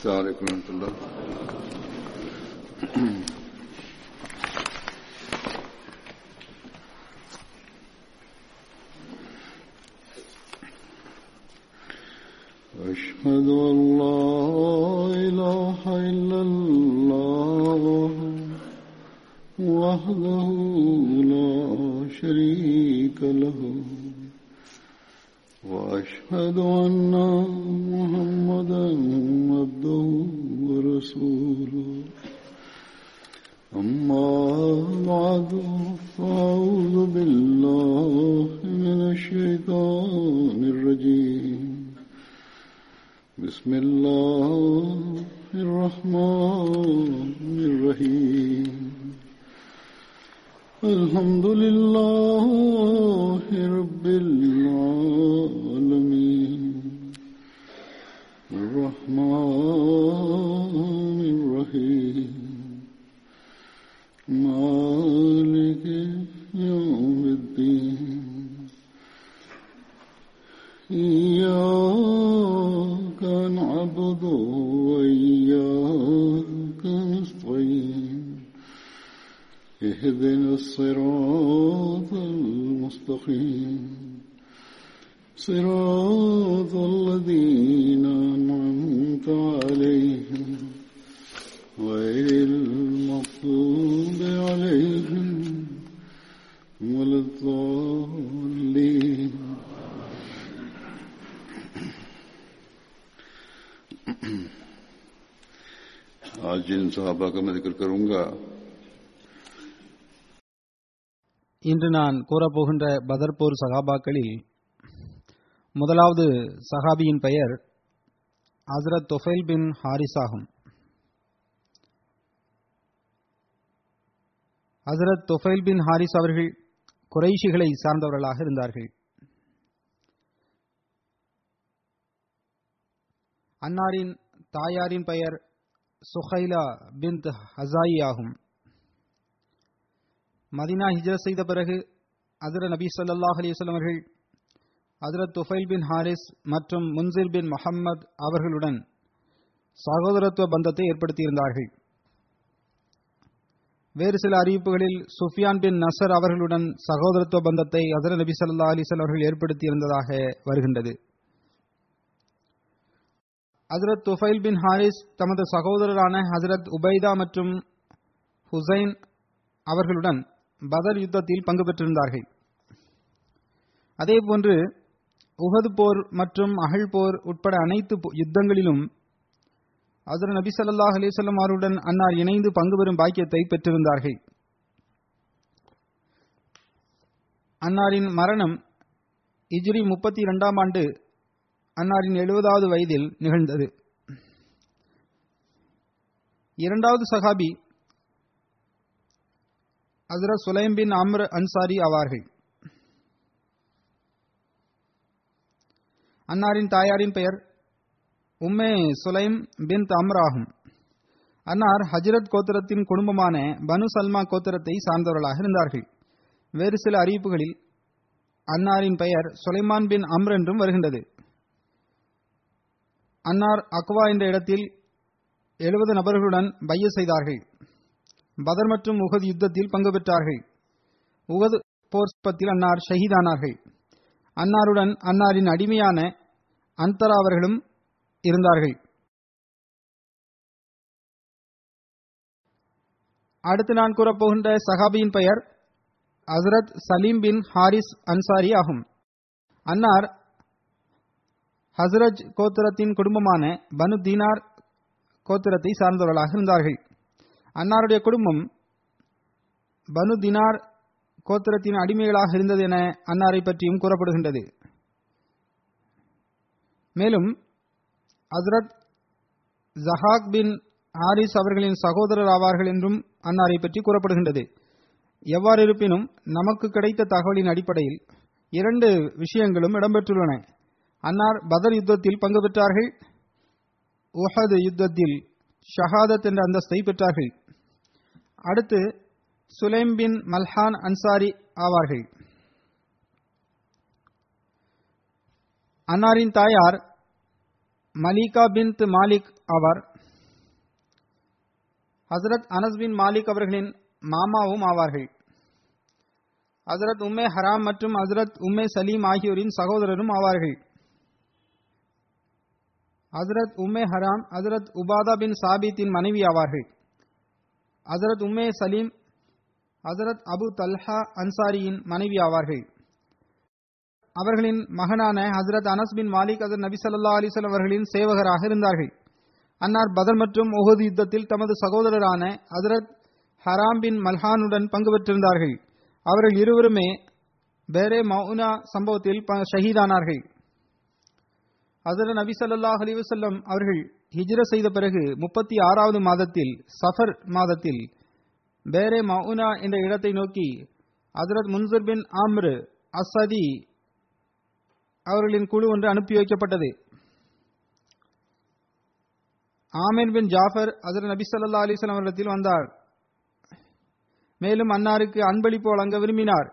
السلام عليكم ورحمة الله أشهد सहाबा का मैं जिक्र करूंगा இன்று நான் கூறப்போகின்ற பதர்போர் சகாபாக்களில் முதலாவது சஹாபியின் பெயர் ஹசரத் தொஃபைல் பின் ஹாரிஸ் ஆகும் ஹசரத் தொஃபைல் பின் ஹாரிஸ் அவர்கள் குறைஷிகளை சார்ந்தவர்களாக இருந்தார்கள் அன்னாரின் தாயாரின் பெயர் சுஹைலா பின் ஹசாயி ஆகும். மதினா ஹிஜர் செய்த பிறகு அதிர நபி சொல்லாஹ் அலைஹி அவர்கள் ஹஜரத் துஃபைல் பின் ஹாரிஸ் மற்றும் முன்சிர் பின் முஹம்மத் அவர்களுடன் சகோதரத்துவ பந்தத்தை ஏற்படுத்தியிருந்தார்கள். வேறு சில அறிவிப்புகளில் சுஃபியான் பின் நசர் அவர்களுடன் சகோதரத்துவ பந்தத்தை அதிர நபி ஸல்லல்லாஹு அலிசல் அவர்கள் ஏற்படுத்தியிருந்ததாக வருகின்றது. ஹசரத் துஃபைல் பின் ஹாரிஸ் தமது சகோதரரான ஹசரத் உபைதா மற்றும் ஹுசைன் அவர்களுடன் பதர் யுத்தத்தில் பங்கு பெற்றிருந்தார்கள். அதேபோன்று உஹது போர் மற்றும் அகழ் போர் உட்பட அனைத்து யுத்தங்களிலும் ஹசரத் நபி சல்லாஹ் அலிசல்லம் அவருடன் அன்னார் இணைந்து பங்கு பெறும் பாக்கியத்தை பெற்றிருந்தார்கள். அன்னாரின் மரணம் இஜ்ரி முப்பத்தி இரண்டாம் ஆண்டு அன்னாரின் எழுபதாவது வயதில் நிகழ்ந்தது. இரண்டாவது சகாபி ஹசரத் சுலைம் பின் அம்ர் அன்சாரி ஆவார்கள். அன்னாரின் தாயாரின் பெயர் உம்மே சுலைம் பின் அம்ர் ஆகும். அன்னார் ஹஜரத் கோத்திரத்தின் குடும்பமான பனு சல்மா கோத்திரத்தை சார்ந்தவர்களாக இருந்தார்கள். வேறு சில அறிவிப்புகளில் அன்னாரின் பெயர் சுலைமான் பின் அம்ர் என்றும் வருகின்றது. அன்னார் அக்வா என்ற இடத்தில் எழுபது நபர்களுடன் பைய செய்தார்கள். பதர் மற்றும் உகது யுத்தத்தில் பங்கு பெற்றார்கள். உகது போர்ஸ்பத்தில் அன்னார் ஷஹீதானார்கள். அன்னாருடன் அன்னாரின் அடிமையான அந்தரா அவர்களும் இருந்தார்கள். அடுத்து நான் கூறப்போகின்ற சஹாபியின் பெயர் ஹசரத் சலீம் பின் ஹாரிஸ் அன்சாரி ஆகும். அன்னார் ஹசரஜ் கோத்திரத்தின் குடும்பமான பனு தீனார் கோத்திரத்தை சார்ந்தவர்களாக இருந்தார்கள். அன்னாருடைய குடும்பம் பனு தினார் கோத்திரத்தின் அடிமைகளாக இருந்தது என அன்னாரை பற்றியும் கூறப்படுகின்றது. மேலும் ஹஸ்ரத் ஜஹாக் பின் ஆரிஸ் அவர்களின் சகோதரர் ஆவார்கள் என்றும் அன்னாரை பற்றி கூறப்படுகின்றது. எவ்வாறு இருப்பினும் நமக்கு கிடைத்த தகவலின் அடிப்படையில் இரண்டு விஷயங்களும் இடம்பெற்றுள்ளன. அன்னார் பதர் யுத்தத்தில் பங்கு பெற்றார்கள். உஹது யுத்தத்தில் ஷஹாதத் என்ற அந்தஸ்தை பெற்றார்கள். அடுத்து சுலைம் பின் மல்ஹான் அன்சாரி ஆவார்கள். அன்னாரின் தாயார் மலிகா பின் மாலிக் ஆவார். ஹசரத் அனஸ் பின் மாலிக் அவர்களின் மாமாவும் ஆவார்கள். ஹசரத் உம்மே ஹராம் மற்றும் ஹசரத் உம்மே சலீம் ஆகியோரின் சகோதரரும் ஆவார்கள். ஹசரத் உம்மே ஹராம் ஹசரத் உபாதா பின் சாபித்தின் மனைவி ஆவார்கள். ஹசரத் உம்மே சலீம் ஹசரத் அபு தல்ஹா அன்சாரியின் மனைவி ஆவார்கள். அவர்களின் மகனான ஹசரத் அனஸ் பின் மாலிக் ஹசரத் நபி சல்லா அலிசல் அவர்களின் சேவகராக இருந்தார்கள். அன்னார் பதர் மற்றும் ஒஹது யுத்தத்தில் தமது சகோதரரான ஹசரத் ஹராம் பின் மல்ஹானுடன் பங்கு பெற்றிருந்தார்கள். அவர்கள் இருவருமே பேரே மவுனா சம்பவத்தில் ப- ஷஹீதானார்கள். அதர நபி ஸல்லல்லாஹு அலிவசல்லம் அவர்கள் ஹிஜ்ர செய்த பிறகு முப்பத்தி ஆறாவது மாதத்தில் சஃபர் மாதத்தில் பேரே மவுனா என்ற இடத்தை நோக்கி ஹசரத் முன்சர் பின் ஆம்ரு அசதி அவர்களின் குழு ஒன்று அனுப்பி வைக்கப்பட்டது. ஆமீர் பின் ஜாஃபர் ஹசரத் நபி சல்லா அலைஹி அவரிடத்தில் வந்தார். மேலும் அன்னாருக்கு அன்பளிப்பு வழங்க விரும்பினார்.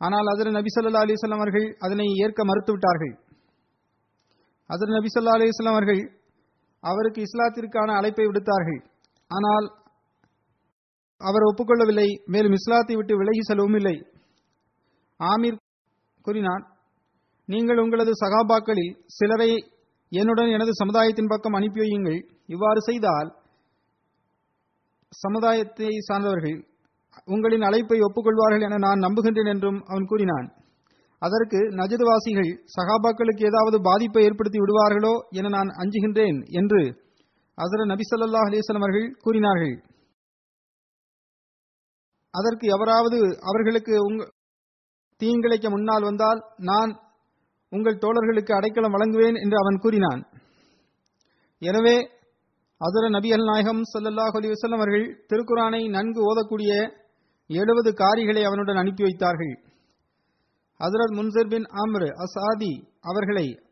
ஆனால் அதில் நபி ஸல்லல்லாஹு அலைஹி அவர்கள் அதனை ஏற்க மறுத்துவிட்டார்கள் ஹசரத் நபி சொல்லா அலி இஸ்லாம் அவர்கள் அவருக்கு இஸ்லாத்திற்கான அழைப்பை விடுத்தார்கள். ஆனால் அவர் ஒப்புக்கொள்ளவில்லை. மேலும் இஸ்லாத்தை விட்டு விலகி செல்லவும் இல்லை. ஆமீர் கூறினார் நீங்கள் உங்களது சகாபாக்களில் சிலரை என்னுடன் எனது சமுதாயத்தின் பக்கம் அனுப்பி வையுங்கள். இவ்வாறு செய்தால் சமுதாயத்தை சார்ந்தவர்கள் உங்களின் அழைப்பை ஒப்புக்கொள்வார்கள் என நான் நம்புகின்றேன் என்றும் அவன் கூறினான். அதற்கு நஜதுவாசிகள் சகாபாக்களுக்கு ஏதாவது பாதிப்பை ஏற்படுத்தி விடுவார்களோ என நான் அஞ்சுகின்றேன் என்று அசர நபி ஸல்லல்லாஹு அலைஹி அவர்கள் கூறினார்கள். அதற்கு எவராவது அவர்களுக்கு உங்க தீங்கிழைக்க முன்னால் வந்தால் நான் உங்கள் தோழர்களுக்கு அடைக்கலம் வழங்குவேன் என்று அவன் கூறினான். எனவே அதர நபி அல் நாயகம் ஸல்லல்லாஹு அலி வஸல்லம் அவர்கள் திருக்குரானை நன்கு ஓதக்கூடிய எழுபது காரிகளை அவனுடன் அனுப்பி வைத்தார்கள். ஹசரத் முன்சர் பின் அம்ரு அசாதி அவர்களை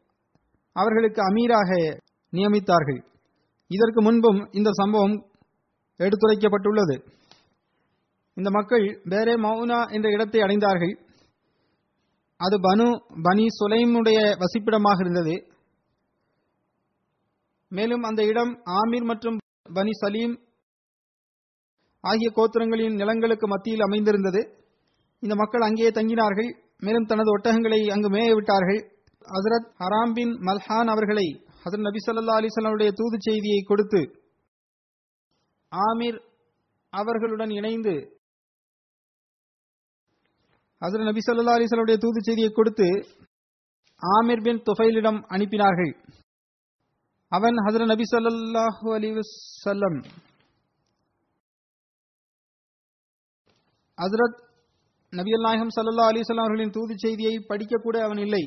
அவர்களுக்கு அமீராக நியமித்தார்கள். இதற்கு முன்பும் இந்த சம்பவம் எடுத்துரைக்கப்பட்டுள்ளது. இந்த மக்கள் பேரே மவுனா என்ற இடத்தை அடைந்தார்கள். அது பனு பனி சுலைமுடைய வசிப்பிடமாக இருந்தது. மேலும் அந்த இடம் ஆமீர் மற்றும் பனி சலீம் ஆகிய கோத்திரங்களின் நிலங்களுக்கு மத்தியில் அமைந்திருந்தது. இந்த மக்கள் அங்கேயே தங்கினார்கள். மேலும் தனது ஒட்டகங்களை அங்கு மேய விட்டார்கள். ஹசரத் ஹராம் பின் மல்ஹான் அவர்களை ஹசரத் நபி ஸல்லல்லாஹு அலிசல்லாவுடைய தூது செய்தியை கொடுத்து ஆமீர் அவர்களுடன் இணைந்து ஹசரத் நபி ஸல்லல்லாஹு அலிசல்லாவுடைய தூது செய்தியை கொடுத்து ஆமீர் பின் துஃபைலிடம் அனுப்பினார்கள். அவன் ஹசரத் நபி ஸல்லல்லாஹு அலைஹி ஹசரத் நபியல் நாயகம் சல்லா அலிசல்லாம் அவர்களின் தூது செய்தியை படிக்கக்கூட அவன் இல்லை.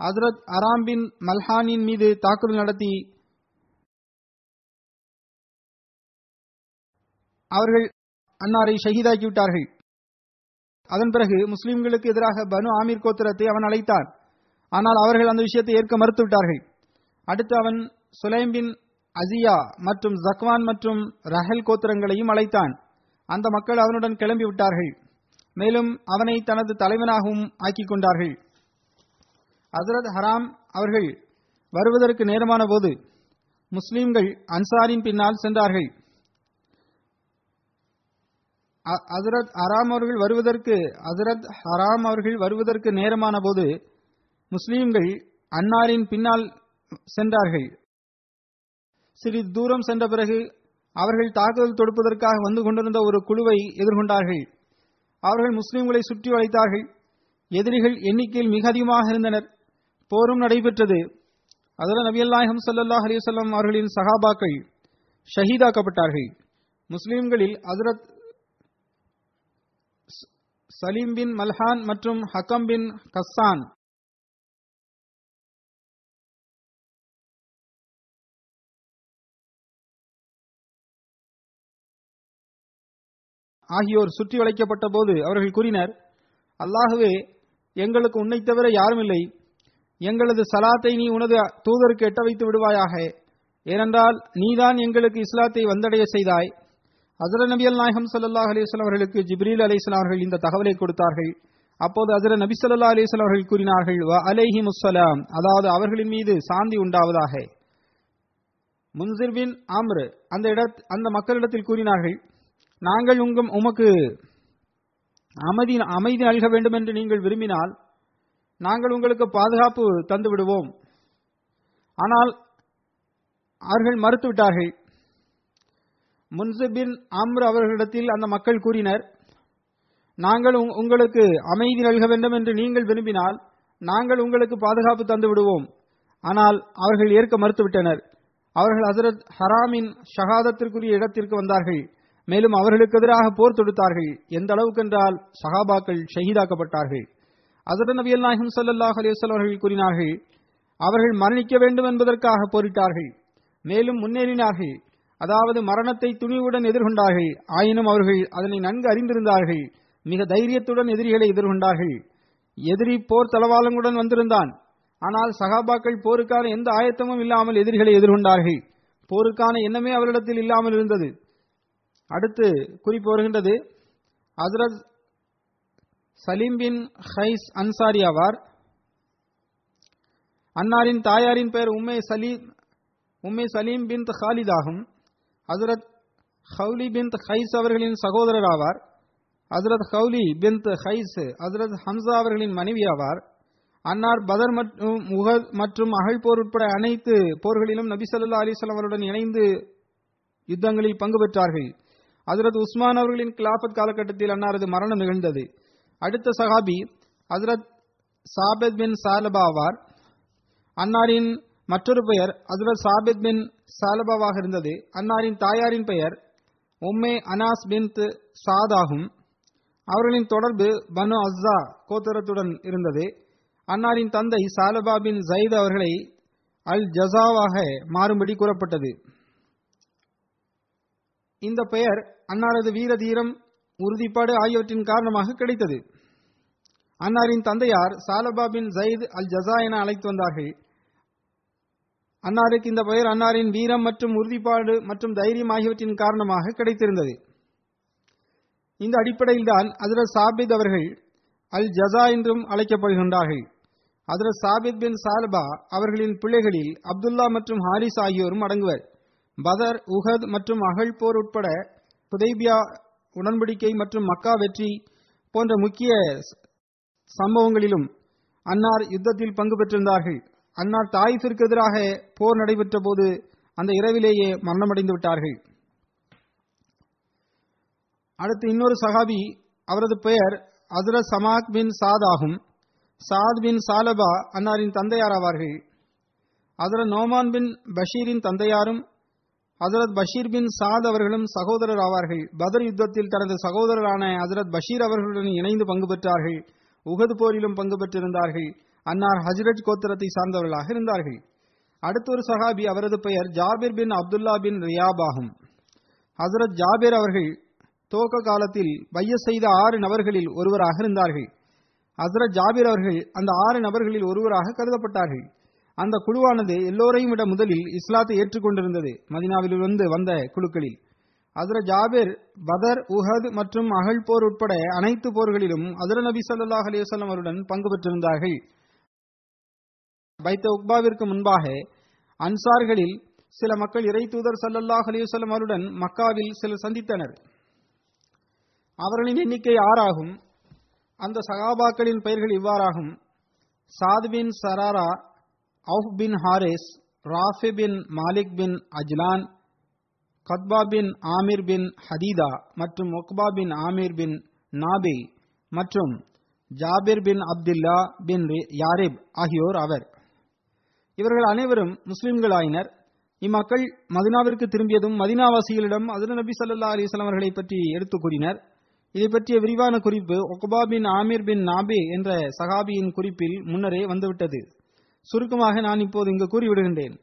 ஹசரத் அராம் பின் மல்ஹானின் மீது தாக்குதல் நடத்தி அவர்கள் அன்னாரை ஷஹீதாக்கி விட்டார்கள் அதன் பிறகு முஸ்லிம்களுக்கு எதிராக பனு ஆமீர் கோத்திரத்தை அவன் அழைத்தான் ஆனால் அவர்கள் அந்த விஷயத்தை ஏற்க மறுத்துவிட்டார்கள். அடுத்து அவன் சுலைம் பின் அசியா மற்றும் ஜக்வான் மற்றும் ரஹல் கோத்திரங்களையும் அழைத்தான். அந்த மக்கள் அவனுடன் கிளம்பி விட்டார்கள் மேலும் அவனை தனது தலைவனாகவும் ஆக்கிக் கொண்டார்கள் ஹசரத் ஹராம் அவர்கள் வருவதற்கு நேரமான போது முஸ்லிம்கள் அன்சாரின் பின்னால் சென்றார்கள். அ- ஹசரத் ஹராம் அவர்கள் வருவதற்கு ஹசரத் ஹராம் அவர்கள் வருவதற்கு நேரமான போது முஸ்லிம்கள் அன்னாரின் பின்னால் சென்றார்கள். சிறிது தூரம் சென்ற பிறகு அவர்கள் தாக்குதல் தொடுப்பதற்காக வந்து கொண்டிருந்த ஒரு குழுவை எதிர்கொண்டார்கள். அவர்கள் முஸ்லிம்களை சுற்றி வளைத்தார்கள். எதிரிகள் எண்ணிக்கையில் மிக அதிகமாக இருந்தனர். போரும் நடைபெற்றது. அதில் நபியல் சல்லாஹ் அலிவசல்லாம் அவர்களின் சகாபாக்கள் ஷஹீதாக்கப்பட்டார்கள். முஸ்லிம்களில் அசரத் சலீம் பின் மல்ஹான் மற்றும் ஹக்கம் பின் கஸ்ஸான் ஆகியோர் சுற்றி வளைக்கப்பட்ட போது அவர்கள் கூறினர் அல்லாஹுவே எங்களுக்கு உன்னை தவிர யாரும் இல்லை எங்களது சலாத்தை நீ உனது தூதருக்கு எட்ட வைத்து விடுவாயாக. ஏனென்றால் நீதான் எங்களுக்கு இஸ்லாத்தை வந்தடைய செய்தாய். அசர நபியல் நாயகம் சல்லாஹ் அலிஸ்லாம் அவர்களுக்கு ஜிப்ரீல் அலிஸ்லாம் அவர்கள் இந்த தகவலை கொடுத்தார்கள். அப்போது அசர நபி ஸல்லல்லாஹு அலிஸ்லாம் அவர்கள் கூறினார்கள் வ அலேஹி முஸ்ஸலாம் அதாவது அவர்களின் மீது சாந்தி உண்டாவதாக. முன்சிர் பின் ஆம்ரு அந்த இட அந்த மக்களிடத்தில் கூறினார்கள் நாங்கள் உங்கள் உமக்கு அமைதி அமைதி நல்க வேண்டும் என்று நீங்கள் விரும்பினால் நாங்கள் உங்களுக்கு பாதுகாப்பு தந்து விடுவோம். ஆனால் அவர்கள் மறுத்துவிட்டார்கள். முன்சிபின் அம்ர் அவர்களிடத்தில் அந்த மக்கள் கூறினர் நாங்கள் உங்- உங்களுக்கு அமைதி நல்க வேண்டும் என்று நீங்கள் விரும்பினால் நாங்கள் உங்களுக்கு பாதுகாப்பு தந்து விடுவோம். ஆனால் அவர்கள் ஏற்க மறுத்துவிட்டனர். அவர்கள் ஹசரத் ஹராமின் ஷஹாதத்திற்குரிய இடத்திற்கு வந்தார்கள். மேலும் அவர்களுக்கு எதிராக போர் தொடுத்தார்கள். எந்த அளவுக்கு என்றால் சஹாபாக்கள் ஷஹீதாக்கப்பட்டார்கள். ஹசரத் நபியல் நாயகம் சல்லாஹ் அலிவசல் அவர்கள் கூறினார்கள் அவர்கள் மரணிக்க வேண்டும் என்பதற்காக போரிட்டார்கள். மேலும் முன்னேறினார்கள். அதாவது மரணத்தை துணிவுடன் எதிர்கொண்டார்கள். ஆயினும் அவர்கள் அதனை நன்கு அறிந்திருந்தார்கள். மிக தைரியத்துடன் எதிரிகளை எதிர்கொண்டார்கள். எதிரி போர் தளவாளங்களுடன் வந்திருந்தான். ஆனால் சகாபாக்கள் போருக்கான எந்த ஆயத்தமும் இல்லாமல் எதிரிகளை எதிர்கொண்டார்கள். போருக்கான எண்ணமே அவரிடத்தில் இல்லாமல் இருந்தது. அடுத்து குறிப்பு வருகின்றது. ஹசரத் சலீம் பின் ஹைஸ் அன்சாரி ஆவார். அன்னாரின் தாயாரின் பெயர் Umme Saleem Umme Saleem bin Khalid ஆகும். ஹசரத் ஹவுலி பின் ஹைஸ் அவர்களின் சகோதரர் ஆவார். ஹசரத் ஹவுலி பின் ஹைஸ் ஹசரத் ஹம்சா அவர்களின் மனைவி ஆவார். அன்னார் பதர் மற்றும் முகத் மற்றும் அகழ் போர் உட்பட அனைத்து போர்களிலும் நபி சல்லா அலிஸ்லாம் அவருடன் இணைந்து யுத்தங்களில் பங்கு பெற்றார்கள். ஹசரத் உஸ்மான் அவர்களின் கிலாபத் காலகட்டத்தில் அன்னாரது மரணம் நிகழ்ந்தது. அடுத்த சஹாபி ஹசரத் சாபித் பின் சாலபா ஆவார். அன்னாரின் மற்றொரு பெயர் ஹசரத் சாபித் பின் சாலபாவாக இருந்தது. அன்னாரின் தாயாரின் பெயர் உம்மே அனாஸ் பின் சாத் ஆகும். அவர்களின் தொடர்பு பனு அஸ்ஸா கோத்தரத்துடன் இருந்தது. அன்னாரின் தந்தை சாலபா பின் ஜயித் அவர்களை அல் ஜசாவாக மாறும்படி கூறப்பட்டது. இந்த பெயர் அன்னாரது வீர தீரம் உறுதிப்பாடு ஆகியவற்றின் காரணமாக கிடைத்தது. அன்னாரின் தந்தையார் சாலபா பின் ஜயித் அல் ஜசா என அழைத்து வந்தார்கள். அன்னாருக்கு இந்த பெயர் அன்னாரின் வீரம் மற்றும் உறுதிப்பாடு மற்றும் தைரியம் ஆகியவற்றின் காரணமாக கிடைத்திருந்தது. இந்த அடிப்படையில்தான் அதிரஸ் சாபித் அவர்கள் அல் ஜசா என்றும் அழைக்கப்படுகின்றார்கள். அதிரஸ் சாபித் பின் சாலபா அவர்களின் பிள்ளைகளில் அப்துல்லா மற்றும் ஹாரிஸ் ஆகியோரும் அடங்குவர். பதர் உஹத் மற்றும் அகழ் போர் உட்பட புதைபியா உடன்படிக்கை மற்றும் மக்கா வெற்றி போன்ற முக்கிய சம்பவங்களிலும் அன்னார் யுத்தத்தில் பங்கு பெற்றிருந்தார்கள். அன்னார் தாயிஃபிற்கு எதிராக போர் நடைபெற்ற போது அந்த இரவிலேயே மரணமடைந்து விட்டார்கள். அடுத்து இன்னொரு சஹாபி அவரது பெயர் அசரத் சமாக் பின் சாத் ஆகும். சாத் பின் சாலபா அன்னாரின் தந்தையார் ஆவார்கள். ஹசரத் நோமான் பின் பஷீரின் தந்தையாரும் ஹசரத் பஷீர் பின் சாத் அவர்களும் சகோதரர் ஆவார்கள். பதர் யுத்தத்தில் தனது சகோதரரான ஹசரத் பஷீர் அவர்களுடன் இணைந்து பங்கு பெற்றார்கள். உகது போரிலும் பங்கு பெற்றிருந்தார்கள். அன்னார் ஹஜ்ரத் கோத்திரத்தை சார்ந்தவர்களாக இருந்தார்கள். அடுத்த ஒரு சஹாபி அவரது பெயர் Jabir bin Abdullah bin Riyab ஆகும். ஹசரத் ஜாபிர் அவர்கள் துவக்க காலத்தில் பைய செய்த ஆறு நபர்களில் ஒருவராக இருந்தார்கள். ஹசரத் ஜாபிர் அவர்கள் அந்த ஆறு நபர்களில் ஒருவராக கருதப்பட்டார்கள். அந்த குழுவானது எல்லோரையும் விட முதலில் இஸ்லாத்தை ஏற்றுக்கொண்டிருந்தது. மதினாவிலிருந்து வந்த குழுக்களில். ஹசரத் ஜாபிர் பதர் உஹத் மற்றும் அகழ் போர் உட்பட அனைத்து போர்களிலும் ஹசரத் நபி சல்லாஹ் அலிவசல்லம் அவருடன் பங்கு பெற்றிருந்தார்கள். பைத்த உக்பாவிற்கு முன்பாக அன்சார்களில் சில மக்கள் இறை தூதர் சல்லல்லாஹ் அலிவசல்லம் அவருடன் மக்காவில் சிலர் சந்தித்தனர். அவர்களின் எண்ணிக்கை ஆறாகும். அந்த சகாபாக்களின் பெயர்கள் இவ்வாறாகும். Saad bin Zurara Awf bin Haris Rafi bin Malik bin Ajlan Qutba bin Amir bin Hadida மற்றும் ஒக்பா பின் ஆமீர் பின் நாபி மற்றும் ஜாபிர் பின் அப்துல்லா பின் யாரிப் ஆகியோர் அவர். இவர்கள் அனைவரும் முஸ்லிம்களாயினர். இம்மக்கள் மதினாவிற்கு திரும்பியதும் மதினாவாசிகளிடம் அதிர நபி சல்லா அலிஸ்லாம் அவர்களை பற்றி எடுத்துக் கூறினர். இதை பற்றிய விரிவான குறிப்பு ஒக்பா பின் ஆமீர் பின் நாபே என்ற சகாபியின் குறிப்பில் முன்னரே வந்துவிட்டது. சுருக்கமாக நான் இப்போது இங்கு கூறிவிடுகின்றேன்.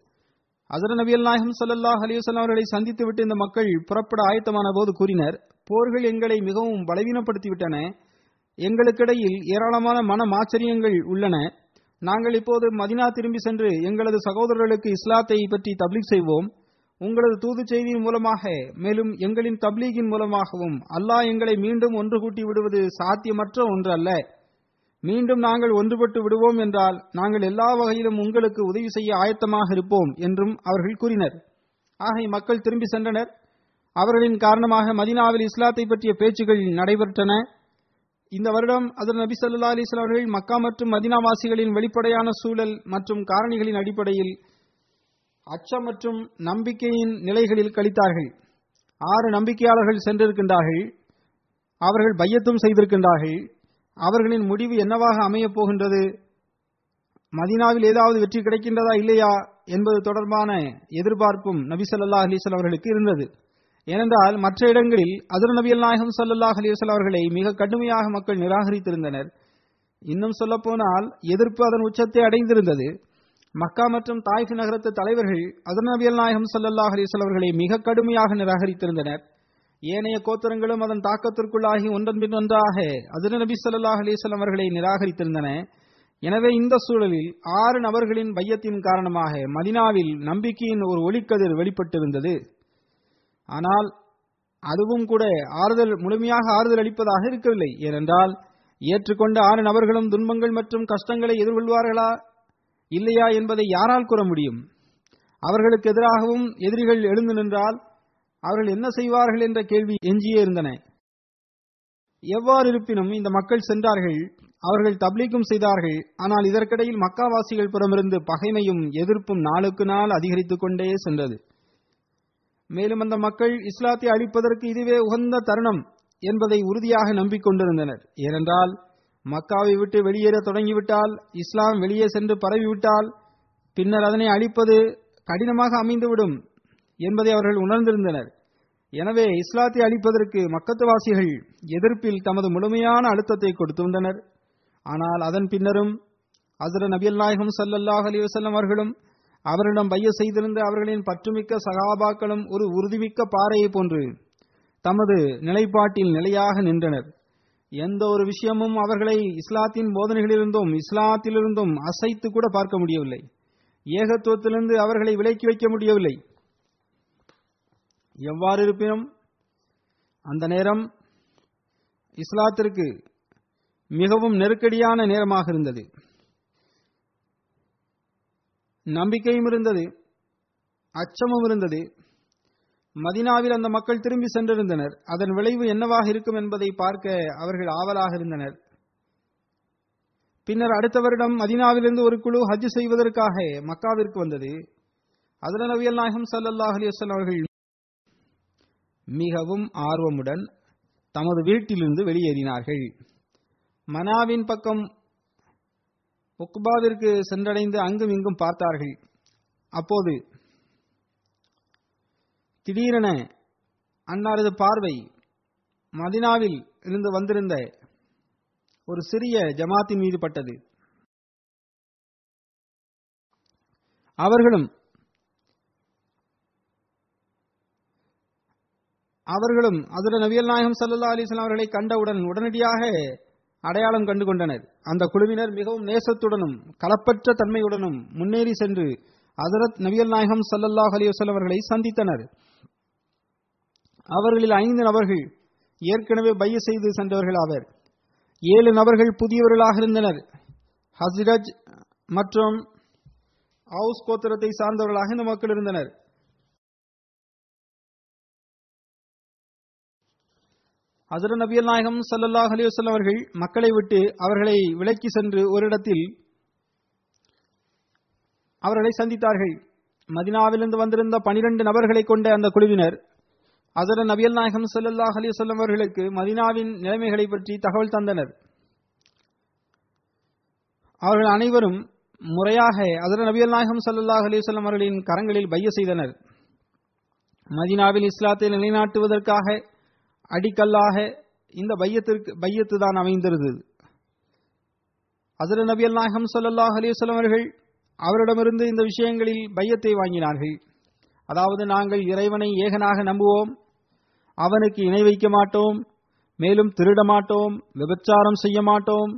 அசர நபியல் நாயகம் சல்லல்லாஹ் அலிவசல்லாம் அவர்களை சந்தித்து விட்டு இந்த மக்கள் புறப்பட ஆயத்தமான போது கூறினர் போர்கள் எங்களை மிகவும் பலவீனப்படுத்திவிட்டன. எங்களுக்கிடையில் ஏராளமான மன ஆச்சரியங்கள் உள்ளன. நாங்கள் இப்போது மதினா திரும்பி சென்று எங்களது சகோதரர்களுக்கு இஸ்லாத்தை பற்றி தப்லீக் செய்வோம். உங்களது தூது செய்தியின் மூலமாக மேலும் எங்களின் தப்லீகின் மூலமாகவும் அல்லாஹ் எங்களை மீண்டும் ஒன்று கூட்டி விடுவது சாத்தியமற்ற ஒன்று அல்ல. மீண்டும் நாங்கள் ஒன்றுபட்டு விடுவோம் என்றால் நாங்கள் எல்லா வகையிலும் உங்களுக்கு உதவி செய்ய ஆயத்தமாக இருப்போம் என்றும் அவர்கள் கூறினர். ஆகை மக்கள் திரும்பி சென்றனர். அவர்களின் காரணமாக மதினாவில் இஸ்லாத்தை பற்றிய பேச்சுகள் நடைபெற்றன. இந்த வருடம் அதன் நபி சல்லா அலிஸ்லாம் அவர்கள் மக்கா மற்றும் மதினாவாசிகளின் வெளிப்படையான சூழல் மற்றும் காரணிகளின் அடிப்படையில் அச்சம் மற்றும் நம்பிக்கையின் நிலைகளில் கழித்தார்கள். ஆறு நம்பிக்கையாளர்கள் சென்றிருக்கின்றார்கள். அவர்கள் பையத்தும் செய்திருக்கின்றார்கள். அவர்களின் முடிவு என்னவாக அமையப் போகின்றது? மதீனாவில் ஏதாவது வெற்றி கிடைக்கின்றதா இல்லையா என்பது தொடர்பான எதிர்பார்ப்பும் நபி ஸல்லல்லாஹு அலைஹி அவர்களுக்கு இருந்தது. ஏனென்றால் மற்ற இடங்களில் அதுர் நபி நாயகம் சல்லாஹ் அலைஹி அவர்களை மிக கடுமையாக மக்கள் நிராகரித்திருந்தனர். இன்னும் சொல்லப்போனால் எதிர்ப்பு அதன் உச்சத்தை அடைந்திருந்தது. மக்கா மற்றும் தாய்ஃப் நகரத்து தலைவர்கள் அதர் நபி நாயகம் சல்லாஹ் அலைஹி அவர்களை மிக கடுமையாக நிராகரித்திருந்தனர். ஏனைய கோத்திரங்களும் அதன் தாக்கத்திற்குள்ளாகி ஒன்றன் பின் ஒன்றாக அதிர் நபி ஸல்லல்லாஹு அலைஹி அவர்களை நிராகரித்திருந்தன. எனவே இந்த சூழலில் ஆறு நபர்களின் பையத்தின் காரணமாக மதினாவில் நம்பிக்கையின் ஒரு ஒளிக்கதிர் வெளிப்பட்டிருந்தது. ஆனால் அதுவும் கூட ஆறுதல் முழுமையாக ஆறுதல் அளிப்பதாக இருக்கவில்லை. ஏனென்றால் ஏற்றுக்கொண்ட ஆறு நபர்களும் துன்பங்கள் மற்றும் கஷ்டங்களை எதிர்கொள்வார்களா இல்லையா என்பதை யாரால் கூற முடியும்? அவர்களுக்கு எதிராகவும் எதிரிகள் எழுந்து நின்றால் அவர்கள் என்ன செய்வார்கள் என்ற கேள்வி எஞ்சியே இருந்தன. எவ்வாறு இருப்பினும் இந்த மக்கள் சென்றார்கள் அவர்கள் தப்லீக்கும் செய்தார்கள். ஆனால் இதற்கிடையில் மக்காவாசிகள் புறமிருந்து பகைமையும் எதிர்ப்பும் நாளுக்கு நாள் அதிகரித்துக் கொண்டே சென்றது. மேலும் அந்த மக்கள் இஸ்லாத்தை அழிப்பதற்கு இதுவே உகந்த தருணம் என்பதை உறுதியாக நம்பிக்கொண்டிருந்தனர். ஏனென்றால் மக்காவை விட்டு வெளியேற தொடங்கிவிட்டால் இஸ்லாம் வெளியே சென்று பரவிவிட்டால் பின்னர் அதனை அழிப்பது கடினமாக அமைந்துவிடும். என்பதை அவர்கள் உணர்ந்திருந்தனர். எனவே இஸ்லாத்தை அளிப்பதற்கு மக்கத்துவாசிகள் எதிர்ப்பில் தமது முழுமையான அழுத்தத்தை கொடுத்துள்ளனர் ஆனால் அதன் பின்னரும் அசர நபியல் நாயகம் சல்லல்லாஹ் அலைஹி அவர்களும் அவரிடம் பைய செய்திருந்த அவர்களின் பற்றுமிக்க சகாபாக்களும் ஒரு உறுதிமிக்க பாறையை போன்று தமது நிலைப்பாட்டில் நிலையாக நின்றனர். எந்த ஒரு விஷயமும் அவர்களை இஸ்லாத்தின் போதனைகளிலிருந்தும் இஸ்லாத்திலிருந்தும் அசைத்து கூட பார்க்க முடியவில்லை. ஏகத்துவத்திலிருந்து அவர்களை விலக்கி வைக்க முடியவில்லை. எவ்வாறு இருப்பினும் அந்த நேரம் இஸ்லாத்திற்கு மிகவும் நெருக்கடியான நேரமாக இருந்தது. நம்பிக்கையும் இருந்தது அச்சமும் இருந்தது. மதினாவில் அந்த மக்கள் திரும்பி சென்றிருந்தனர். அதன் விளைவு என்னவாக இருக்கும் என்பதை பார்க்க அவர்கள் ஆவலாக இருந்தனர். பின்னர் அடுத்த வருடம் மதினாவிலிருந்து ஒரு குழு ஹஜ் செய்வதற்காக மக்காவிற்கு வந்தது. அதில் நபியல் நாயகம் சல்லாஹ் அலி அவர்கள் மிகவும் ஆர்வமுடன் தமது வீட்டிலிருந்து வெளியேறினார்கள். மனாவின் பக்கம் உக்பாவிற்கு சென்றடைந்து அங்கும் இங்கும் பார்த்தார்கள். அப்போது திடீரென அன்னாரது பார்வை மதினாவில் இருந்து வந்திருந்த ஒரு சிறிய ஜமாத்தின் மீது பட்டது. அவர்களும் அவர்களும் அதுல நபியல் நாயகம் சல்லா அலிஸ்லாம் அவர்களை கண்டவுடன் உடனடியாக அடையாளம் கண்டு கொண்டனர் அந்த குழுவினர் மிகவும் நேசத்துடனும் களப்பற்ற தன்மையுடனும் முன்னேறி சென்று ஹசரத் நபியல் நாயகம் சல்லல்லாஹ் அலிவசல்லம் அவர்களை சந்தித்தனர். அவர்களில் ஐந்து நபர்கள் ஏற்கனவே பைய செய்து சென்றவர்கள் ஆவர். ஏழு நபர்கள் புதியவர்களாக இருந்தனர். ஹஸ்ரஜ் மற்றும் ஹவுஸ் கோத்திரத்தை சார்ந்தவர்களாக இந்த மக்கள் இருந்தனர். அசர நபியல் நாயகம் சல்லல்லாஹ் அலிவசல்ல அவர்கள் மக்களை விட்டு அவர்களை விலக்கி சென்று ஒரு இடத்தில் அவர்களை சந்தித்தார்கள். மதினாவிலிருந்து வந்திருந்த பனிரெண்டு நபர்களை கொண்ட அந்த குழுவினர் அசர நபியல் நாயகம் சல்லல்லாஹ் அலிவசல்லம் அவர்களுக்கு மதினாவின் நிலைமைகளை பற்றி தகவல் தந்தனர். அவர்கள் அனைவரும் முறையாக ஹசரத் நபியல் நாயகம் சல்லாஹ் அலிவசல்லம் அவர்களின் கரங்களில் பைய செய்தனர். மதினாவில் இஸ்லாத்தை நிலைநாட்டுவதற்காக அடிக்கல்லாக இந்த பையத்திற்கு பையத்து தான் அமைந்திருந்தது. அசர நபி நாயகம் ஸல்லல்லாஹு அலைஹி அவர்கள் அவரிடமிருந்து இந்த விஷயங்களில் பையத்தை வாங்கினார்கள். அதாவது நாங்கள் இறைவனை ஏகனாக நம்புவோம் அவனுக்கு இணை வைக்க மாட்டோம் மேலும் திருட மாட்டோம் விபச்சாரம் செய்ய மாட்டோம்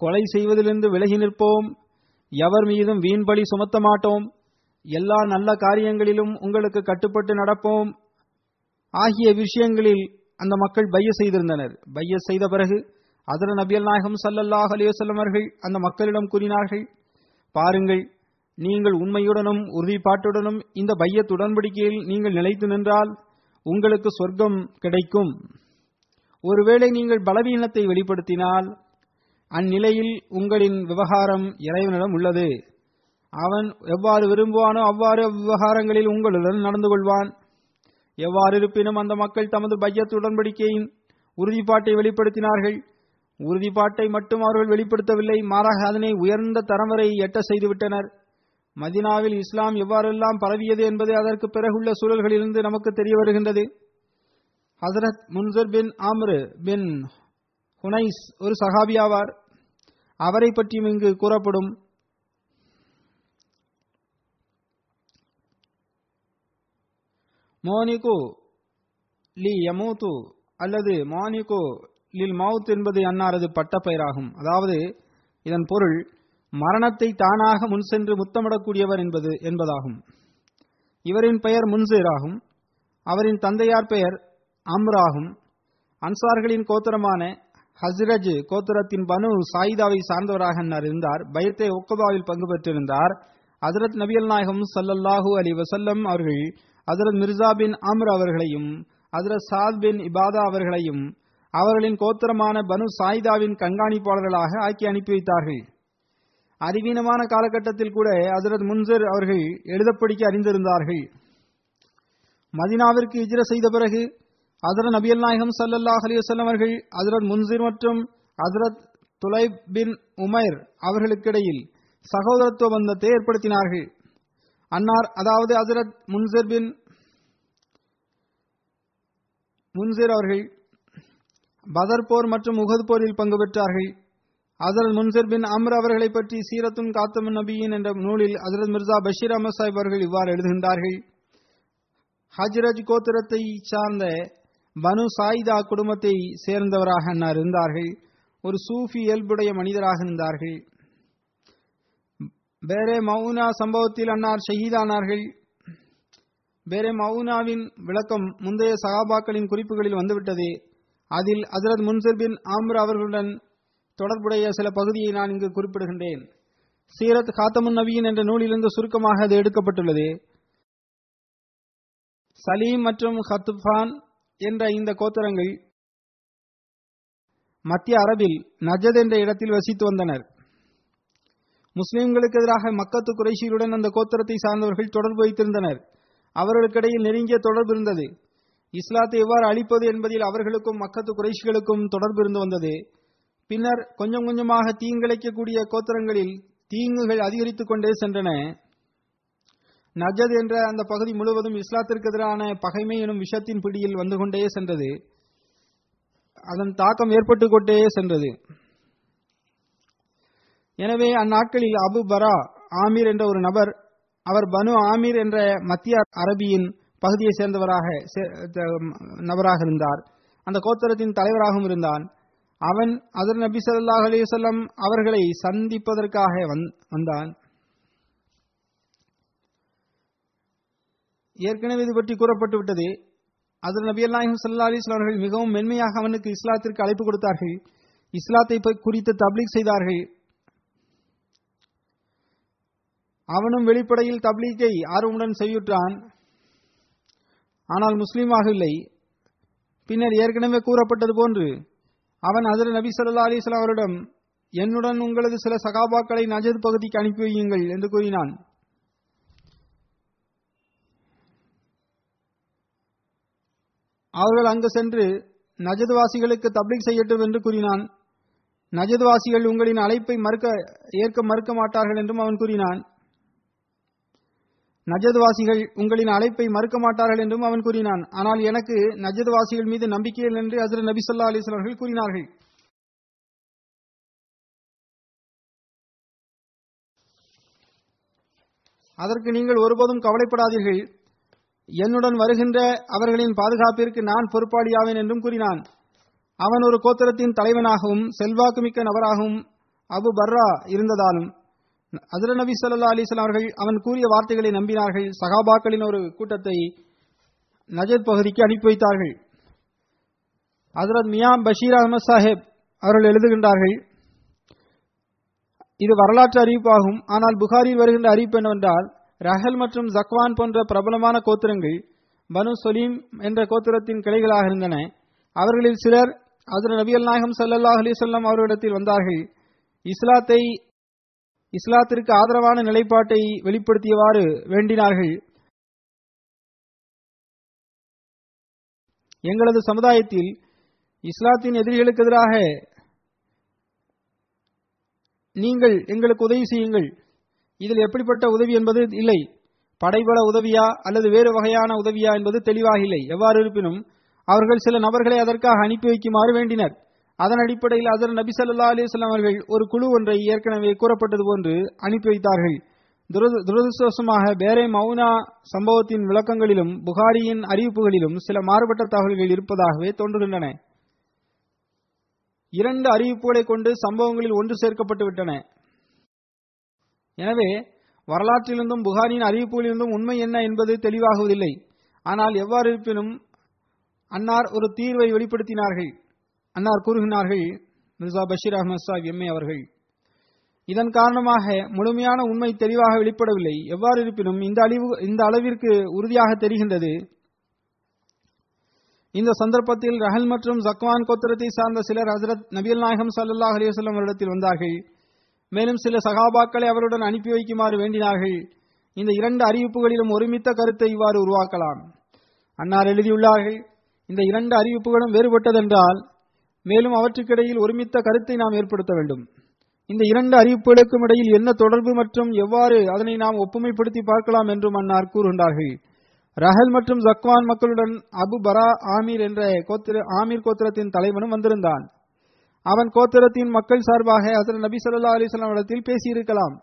கொலை செய்வதிலிருந்து விலகி நிற்போம் எவர் மீதும் வீண்பழி சுமத்த மாட்டோம் எல்லா நல்ல காரியங்களிலும் உங்களுக்கு கட்டுப்பட்டு நடப்போம் ஆகிய விஷயங்களில் அந்த மக்கள் பைய செய்திருந்தனர். பைய செய்த பிறகு அதர நபியல் நாயகம் சல்லல்லாஹ் அலிவசல்லம் அவர்கள் அந்த மக்களிடம் கூறினார்கள் பாருங்கள் நீங்கள் உண்மையுடனும் உறுதிப்பாட்டுடனும் இந்த பையத் உடன்படிக்கையில் நீங்கள் நிலைத்து நின்றால் உங்களுக்கு சொர்க்கம் கிடைக்கும். ஒருவேளை நீங்கள் பலவீனத்தை வெளிப்படுத்தினால் அந்நிலையில் உங்களின் விவகாரம் இறைவனிடம் உள்ளது. அவன் எவ்வாறு விரும்புவானோ அவ்வாறு விவகாரங்களில் உங்களுடன் நடந்து கொள்வான். எவ்வாறு இருப்பினும் அந்த மக்கள் தமது பையத் உடன்படிக்கையின் உறுதிப்பாட்டை வெளிப்படுத்தினார்கள். உறுதிப்பாட்டை மட்டும் அவர்கள் வெளிப்படுத்தவில்லை மாறாக அதனை உயர்ந்த தரம் வரை எட்ட செய்துவிட்டனர். மதினாவில் இஸ்லாம் எவ்வாறெல்லாம் பரவியது என்பது அதற்கு பிறகுள்ள சூழல்களிலிருந்து நமக்கு தெரிய வருகின்றது. ஹசரத் முன்சர் பின் ஆம்ரு பின் ஹுனைஸ் ஒரு சஹாபி அவரை பற்றியும் இங்கு கூறப்படும். மோனிகு லி யமூத்து அல்லது மானிகு லில் மவுத் என்பது அன்னாரது பட்டப்பெயராகும் அதாவது இதன் பொருள் மரணத்தை தானாக முன் சென்று முத்தமிடக்கூடியவர் என்பது என்பதாகும். இவரின் பெயர் முன்சீர் ஆகும் அவரின் தந்தையார் பெயர் அம்ராகும். அன்சார்களின் கோத்திரமான ஹஸ்ரஜ் கோத்திரத்தின் பனு சாயிதாவை சார்ந்தவராக அன்னார் இருந்தார். பைத்தே ஒக்கபாவில் பங்கு பெற்றிருந்தார். ஹசரத் நபியல் நாயகம் சல்லல்லாஹூ அலி வசல்லம் அவர்கள் ஹசரத் மிர்சா பின் அம்ர் அவர்களையும் ஹசரத் சாத் பின் இபாதா அவர்களையும் அவர்களின் கோத்திரமான பனு சாயிதாவின் கண்காணிப்பாளர்களாக ஆக்கி அனுப்பி வைத்தார்கள். அறிவீனமான காலகட்டத்தில் கூட ஹசரத் முன்சர் அவர்கள் எழுதப்படிக்க அறிந்திருந்தார்கள். மதினாவிற்கு இஜ்ர செய்த பிறகு ஹசரத் நபியல் நாயகம் சல்லல்லாஹ் அலிவசல்லம் அவர்கள் ஹசரத் முன்சிர் மற்றும் ஹசரத் துலை பின் உமைர் அவர்களுக்கிடையில் சகோதரத்துவ பந்தத்தை ஏற்படுத்தினார்கள். அன்னார் அதாவது ஹசரத் முன்சர் பின் முன்சிர் அவர்கள் பதர் போர் மற்றும் உகது போரில் பங்கு பெற்றார்கள். அசரத் முன்சிர் பின் அம்ர் அவர்களை பற்றி சீரத்துன் காத்தமன் நபியின் என்ற நூலில் ஹசரத் மிர்சா பஷீர் அஹமத் சாஹிப் அவர்கள் இவ்வாறு எழுதுகின்றார்கள். ஹஜ்ரஜ் கோத்திரத்தை சார்ந்த பனு சாயிதா குடும்பத்தை சேர்ந்தவராக அன்னார் இருந்தார்கள். ஒரு சூஃபி இயல்புடைய மனிதராக இருந்தார்கள். பேரே மவுனா சம்பவத்தில் அன்னார் ஷஹீதானார்கள். பேரே மவுனாவின் விளக்கம் முந்தைய சகாபாக்களின் குறிப்புகளில் வந்துவிட்டது. அதில் ஹசரத் முன்சர் பின் ஆம்ர் அவர்களுடன் தொடர்புடைய சில பகுதியை நான் இங்கு குறிப்பிடுகின்றேன். சீரத் காத்தமுன் நபியின் என்ற நூலிலிருந்து சுருக்கமாக அது எடுக்கப்பட்டுள்ளது. சலீம் மற்றும் ஹத்துஃபான் என்ற இந்த கோத்திரங்கள் மத்திய அரபில் நஜத் என்ற இடத்தில் வசித்து வந்தனர். முஸ்லிம்களுக்கு எதிராக மக்கத்து குறைஷிகளுடன் அந்த கோத்திரத்தை சார்ந்தவர்கள் தொடர்பு வைத்திருந்தனர். அவர்களுக்கிடையில் நெருங்கிய தொடர்பு இருந்தது. இஸ்லாத்தை எவ்வாறு அழிப்பது என்பதில் அவர்களுக்கும் மக்கத்து குறைஷிகளுக்கும் தொடர்பு இருந்து வந்தது. பின்னர் கொஞ்சம் கொஞ்சமாக தீங்கிழைக்கக்கூடிய கோத்திரங்களில் தீங்குகள் அதிகரித்துக் கொண்டே சென்றன. நஜத் என்ற அந்த பகுதி முழுவதும் இஸ்லாத்திற்கு எதிரான பகைமை எனும் விஷத்தின் பிடியில் வந்து கொண்டே சென்றது. அதன் தாக்கம் ஏற்பட்டு கொண்டே சென்றது. எனவே அந்நாட்களில் அபு பரா ஆமீர் என்ற ஒரு நபர் அவர் பனு ஆமீர் என்ற மத்திய அரபியின் பகுதியை சேர்ந்தவராக நபராக இருந்தார். அந்த கோத்தரத்தின் தலைவராகவும் இருந்தான். அவன் அதர் நபி சல்லாஹ் அலிவசல்லம் அவர்களை சந்திப்பதற்காக வந்தான். ஏற்கனவே இது பற்றி கூறப்பட்டு விட்டது. அதில் நபி அல்லாஹிம் சல்லா அலிஸ்லாம் அவர்கள் மிகவும் மென்மையாக அவனுக்கு இஸ்லாத்திற்கு அழைப்பு கொடுத்தார்கள். இஸ்லாத்தை குறித்து தப்லீக் செய்தார்கள். அவனும் வெளிப்படையில் தப்லீக்கை ஆர்வமுடன் செய்யுற்றான். ஆனால் முஸ்லீமாக இல்லை. பின்னர் ஏற்கனவே கூறப்பட்டது போன்று அவன் அதில் நபி சல்லா அலிஸ்லாம் அவரிடம் என்னுடன் உங்களது சில சகாபாக்களை நஜத் பகுதிக்கு அனுப்பி வையுங்கள் என்று கூறினான். அவர்கள் அங்கு சென்று நஜதுவாசிகளுக்கு தப்ளிக் செய்யட்டும் என்று கூறினான். நஜதுவாசிகள் உங்களின் அழைப்பை மறுக்க ஏற்க மறுக்க மாட்டார்கள் என்றும் அவன் கூறினான். நஜத்வாசிகள் உங்களின் அழைப்பை மறுக்க மாட்டார்கள் என்றும் அவன் கூறினான். ஆனால் எனக்கு நஜத்வாசிகள் மீது நம்பிக்கையில் என்று ஹசரத் நபி சொல்லா அலிஸ்லாம் அவர்கள் கூறினார்கள். அதற்கு நீங்கள் ஒருபோதும் கவலைப்படாதீர்கள். என்னுடன் வருகின்ற அவர்களின் பாதுகாப்பிற்கு நான் பொறுப்பாளியாவேன் என்றும் கூறினான். அவன் ஒரு கோத்திரத்தின் தலைவனாகவும் செல்வாக்குமிக்க நபராகவும் அபு பர்ரா இருந்ததாலும் அதிர நபி சொல்லா அலிஸ்லாம் அவர்கள் அவன் கூறிய வார்த்தைகளை நம்பினார்கள். சகாபாக்களின் ஒரு கூட்டத்தை நஜத் பகுதிக்கு அனுப்பி வைத்தார்கள். ஹசரத் மியாம் பஷீர் அகமது சாஹேப் அவர்கள் எழுதுகின்றார்கள் இது வரலாற்று அறிவிப்பாகும். ஆனால் புகாரில் வருகின்ற அறிவிப்பு என்னவென்றால் ரஹல் மற்றும் ஜக்வான் போன்ற பிரபலமான கோத்திரங்கள் பனு சொலீம் என்ற கோத்திரத்தின் கிளைகளாக இருந்தன. அவர்களில் சிலர் அதில் அல் நாயகம் சல்லாஹ் அலிசல்லாம் அவர்களிடத்தில் வந்தார்கள். இஸ்லாத்தை இஸ்லாத்திற்கு ஆதரவான நிலைப்பாட்டை வெளிப்படுத்தியவாறு வேண்டினார்கள். எங்களது சமுதாயத்தில் இஸ்லாத்தின் எதிரிகளுக்கு எதிராக நீங்கள் எங்களுக்கு உதவி செய்யுங்கள். இதில் எப்படிப்பட்ட உதவி என்பது இல்லை. படைபல உதவியா அல்லது வேறு வகையான உதவியா என்பது தெளிவாக இல்லை. எவ்வாறு இருப்பினும் அவர்கள் சில நபர்களை அதற்காக அனுப்பி வைக்குமாறு வேண்டினர். அதன் அடிப்படையில் அதர் நபி சல்லா அலைஹி அவர்கள் ஒரு குழு ஒன்றை ஏற்கனவே கூறப்பட்டது போன்று அனுப்பி வைத்தார்கள். துரது- துரதிருஷ்டவசமாக பேரே மவுனா சம்பவத்தின் விளக்கங்களிலும் புகாரியின் அறிவிப்புகளிலும் சில மாறுபட்ட தகவல்கள் இருப்பதாகவே தோன்றுகின்றன. இரண்டு அறிவிப்புகளை கொண்டு சம்பவங்களில் ஒன்று சேர்க்கப்பட்டு விட்டன. எனவே வரலாற்றிலிருந்தும் புகாரின் அறிவிப்புகளிலிருந்தும் உண்மை என்ன என்பது தெளிவாகுவதில்லை. ஆனால் எவ்வாறு இருப்பினும் அன்னார் ஒரு தீர்வை வெளிப்படுத்தினார்கள். அன்னார் கூறுகிறார்கள் மிர்சா பஷீர் அஹமது சாஹிப் எம்ஏ அவர்கள் இதன் காரணமாக முழுமையான உண்மை தெளிவாக வெளிப்படவில்லை. எவ்வாறு இருப்பினும் இந்த அழிவு இந்த அளவிற்கு உறுதியாக தெரிகின்றது. இந்த சந்தர்ப்பத்தில் ரஹல் மற்றும் ஜக்வான் கோத்திரத்தை சார்ந்த சிலர் ஹசரத் நபியல் நாயகம் ஸல்லல்லாஹு அலிவசல்லம் வஸல்லம் அவரிடத்தில் வந்தார்கள். மேலும் சில சகாபாக்களை அவருடன் அனுப்பி வைக்குமாறு வேண்டினார்கள். இந்த இரண்டு அறிவிப்புகளிலும் ஒருமித்த கருத்தை இவ்வாறு உருவாக்கலாம். அன்னார் எழுதியுள்ளார்கள் இந்த இரண்டு அறிவிப்புகளும் வேறுபட்டதென்றால் மேலும் அவற்றுக்கிடையில் ஒருமித்த கருத்தை நாம் ஏற்படுத்த வேண்டும். இந்த இரண்டு அறிவிப்புகளுக்கும் இடையில் என்ன தொடர்பு மற்றும் எவ்வாறு அதனை நாம் ஒப்புமைப்படுத்தி பார்க்கலாம் என்றும் அன்னார் கூறுகின்றார்கள். ரஹல் மற்றும் ஜக்வான் மக்களுடன் அபு பரா ஆமீர் என்ற கோத்திர ஆமீர் கோத்திரத்தின் தலைவனும் வந்திருந்தான். அவன் கோத்திரத்தின் மக்கள் சார்பாக ஹசரத் நபி ஸல்லல்லாஹு அலிஸ்லாம் இடத்தில் பேசியிருக்கலாம்.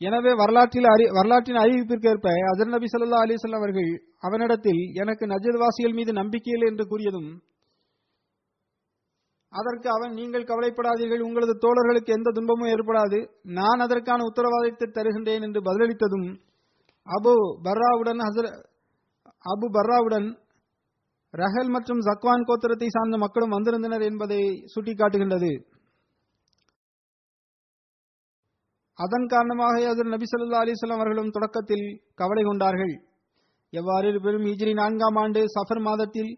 எனவே வரலாற்றில் அறி வரலாற்றின் அறிவிப்பிற்கேற்ப ஹசரத் நபி ஸல்லல்லாஹு அலிஸ்லாம் அவர்கள் அவனிடத்தில் எனக்கு நஜத் வாசிகள் மீது நம்பிக்கையில் என்று கூறியதும் அதற்கு அவன் நீங்கள் கவலைப்படாதீர்கள் உங்களது தோழர்களுக்கு எந்த துன்பமும் ஏற்படாது. நான் அதற்கான உத்தரவாதத்தை தருகின்றேன் என்று பதிலளித்ததும் அபு பர்ராவுடன் ஹசர அபு பர்ராவுடன் ரஹல் மற்றும் சக்வான் கோத்திரத்தை சார்ந்த மக்களும் வந்திருந்தனர் என்பதை சுட்டிக்காட்டுகின்றது. அதன் காரணமாக அதில் நபி ஸல்லல்லாஹு அவர்களும் தொடக்கத்தில் கவலை கொண்டார்கள். எவ்வாறு பெரும் இஜிரி நான்காம் ஆண்டு சஃபர் மாதத்தில்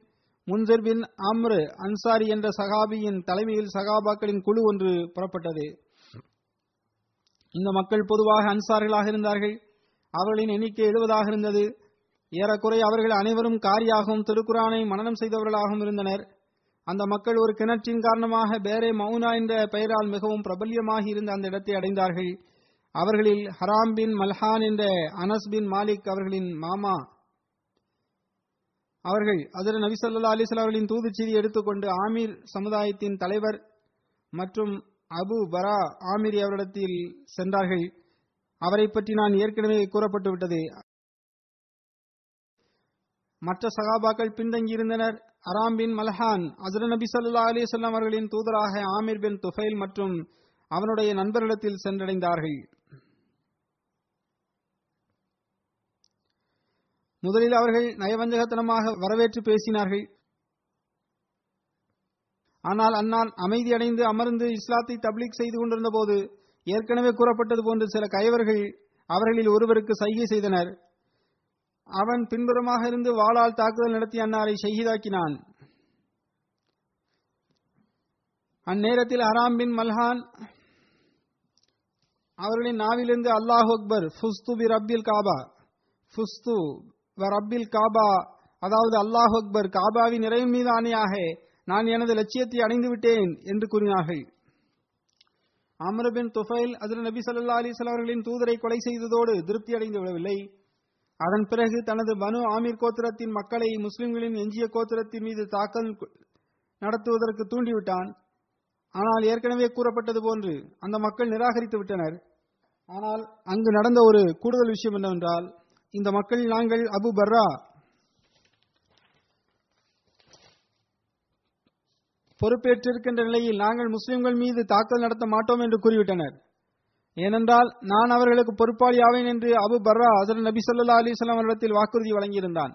முன்சர் பின் அம்ரு அன்சாரி என்ற சகாபியின் தலைமையில் சகாபாக்களின் குழு ஒன்று புறப்பட்டது. இந்த மக்கள் பொதுவாக அன்சார்களாக இருந்தார்கள். அவர்களின் எண்ணிக்கை எழுபதாக இருந்தது. ஏறக்குறை அவர்கள் அனைவரும் காரியாகவும் திருக்குரானை மனனம் செய்தவர்களாகவும் இருந்தனர். அந்த மக்கள் ஒரு கிணற்றின் காரணமாக பேரே மௌனா என்ற பெயரால் மிகவும் பிரபல்யமாகி இருந்த அந்த இடத்தை அடைந்தார்கள். அவர்களில் ஹராம் பின் மல்ஹான் என்ற அனஸ் பின் மாலிக் அவர்களின் மாமா அவர்கள் அதிர நபி ஸல்லல்லாஹு அலைஹி அவர்களின் தூதுச் செய்தி எடுத்துக்கொண்டு ஆமீர் சமுதாயத்தின் தலைவர் மற்றும் அபு பரா ஆமீர் அவரிடத்தில் சென்றார்கள். அவரை பற்றி நான் ஏற்கனவே கூறப்பட்டு விட்டது. மற்ற சகாபாக்கள் பின்தங்கியிருந்தனர் அராம் பின் மல்ஹான் அசர நபி சல்லா அலிசல்லாம் அவர்களின் தூதராக ஆமீர் பின் துஃபைல் மற்றும் அவனுடைய நண்பர்களிடத்தில் சென்றடைந்தார்கள். முதலில் அவர்கள் நயவஞ்சகத்தனமாக வரவேற்று பேசினார்கள். ஆனால் அன்னான் அமைதியடைந்து அமர்ந்து இஸ்லாத்தை தப்லீக் செய்து கொண்டிருந்த போது ஏற்கனவே கூறப்பட்டது போன்று சில கயவர்கள் அவர்களில் ஒருவருக்கு சைகை செய்தனர். அவன் பின்புறமாக இருந்து வாளால் தாக்குதல் நடத்தி அன்னாரை ஷஹீதாக்கினான். அந்நேரத்தில் ஹராம் பின் மல்ஹான் அவர்களின் நாவிலிருந்து அல்லாஹ் அக்பர் ஃபுஸ்து பி ரப்பில் காபா ஃபுஸ்து ரப்பில் காபா. அதாவது அல்லாஹ் அக்பர் காபாவின் நிறைவின் மீது ஆணையாக நான் எனது லட்சியத்தை அடைந்து விட்டேன் என்று கூறினார்கள். அமரபின் துஃபைல் அதில் நபி சல்லா அலைஹி அவர்களின் தூதரை கொலை செய்ததோடு திருப்தி அடைந்து விடவில்லை. அதன் பிறகு தனது பனு ஆமீர் கோத்திரத்தின் மக்களை முஸ்லிம்களின் எஞ்சிய கோத்திரத்தின் மீது தாக்கல் நடத்துவதற்கு தூண்டிவிட்டான். ஆனால் ஏற்கனவே கூறப்பட்டது போன்று அந்த மக்கள் நிராகரித்து விட்டனர். ஆனால் அங்கு நடந்த ஒரு கூடுதல் விஷயம் என்னவென்றால் இந்த மக்கள் நாங்கள் அபு பர்ரா. பொறுப்பேற்றிருக்கின்ற நிலையில் நாங்கள் முஸ்லிம்கள் மீது தாக்கல் நடத்த மாட்டோம் என்று கூறிவிட்டனர். ஏனென்றால் நான் அவர்களுக்கு பொறுப்பாளி ஆவேன் என்று அபு பர்ரா அதன் நபி சொல்லா அலிஸ்லாம் அவரிடத்தில் வாக்குறுதி வழங்கியிருந்தான்.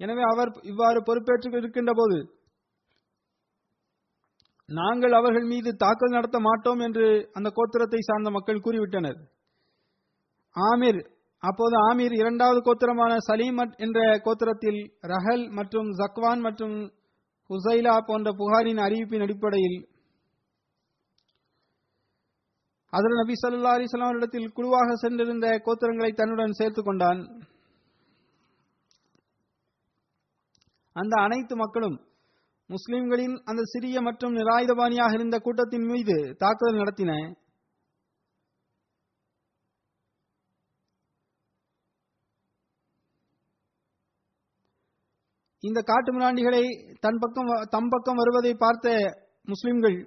எனவே அவர் இவ்வாறு பொறுப்பேற்று இருக்கின்ற போது நாங்கள் அவர்கள் மீது தாக்கல் நடத்த மாட்டோம் என்று அந்த கோத்திரத்தை சார்ந்த மக்கள் கூறிவிட்டனர். ஆமிர் அப்போது ஆமீர் இரண்டாவது கோத்திரமான சலீம் என்ற கோத்திரத்தில் ரஹல் மற்றும் ஜக்வான் மற்றும் ஹுசைலா போன்ற புகாரின் அறிவிப்பின் அடிப்படையில் அதில் நபி சல்லா அலிஸ்லாம் இடத்தில் குழுவாக சென்றிருந்த கோத்திரங்களை தன்னுடன் சேர்த்துக் கொண்டான். அந்த அனைத்து மக்களும் முஸ்லிம்களின் அந்த சிறிய மற்றும் நிராயுதபாணியாக இருந்த கூட்டத்தின் மீது தாக்குதல் நடத்தின. இந்த காட்டு மிராண்டிகளை தன் பக்கம் தம் பக்கம் வருவதை பார்த்த முஸ்லிம்கள்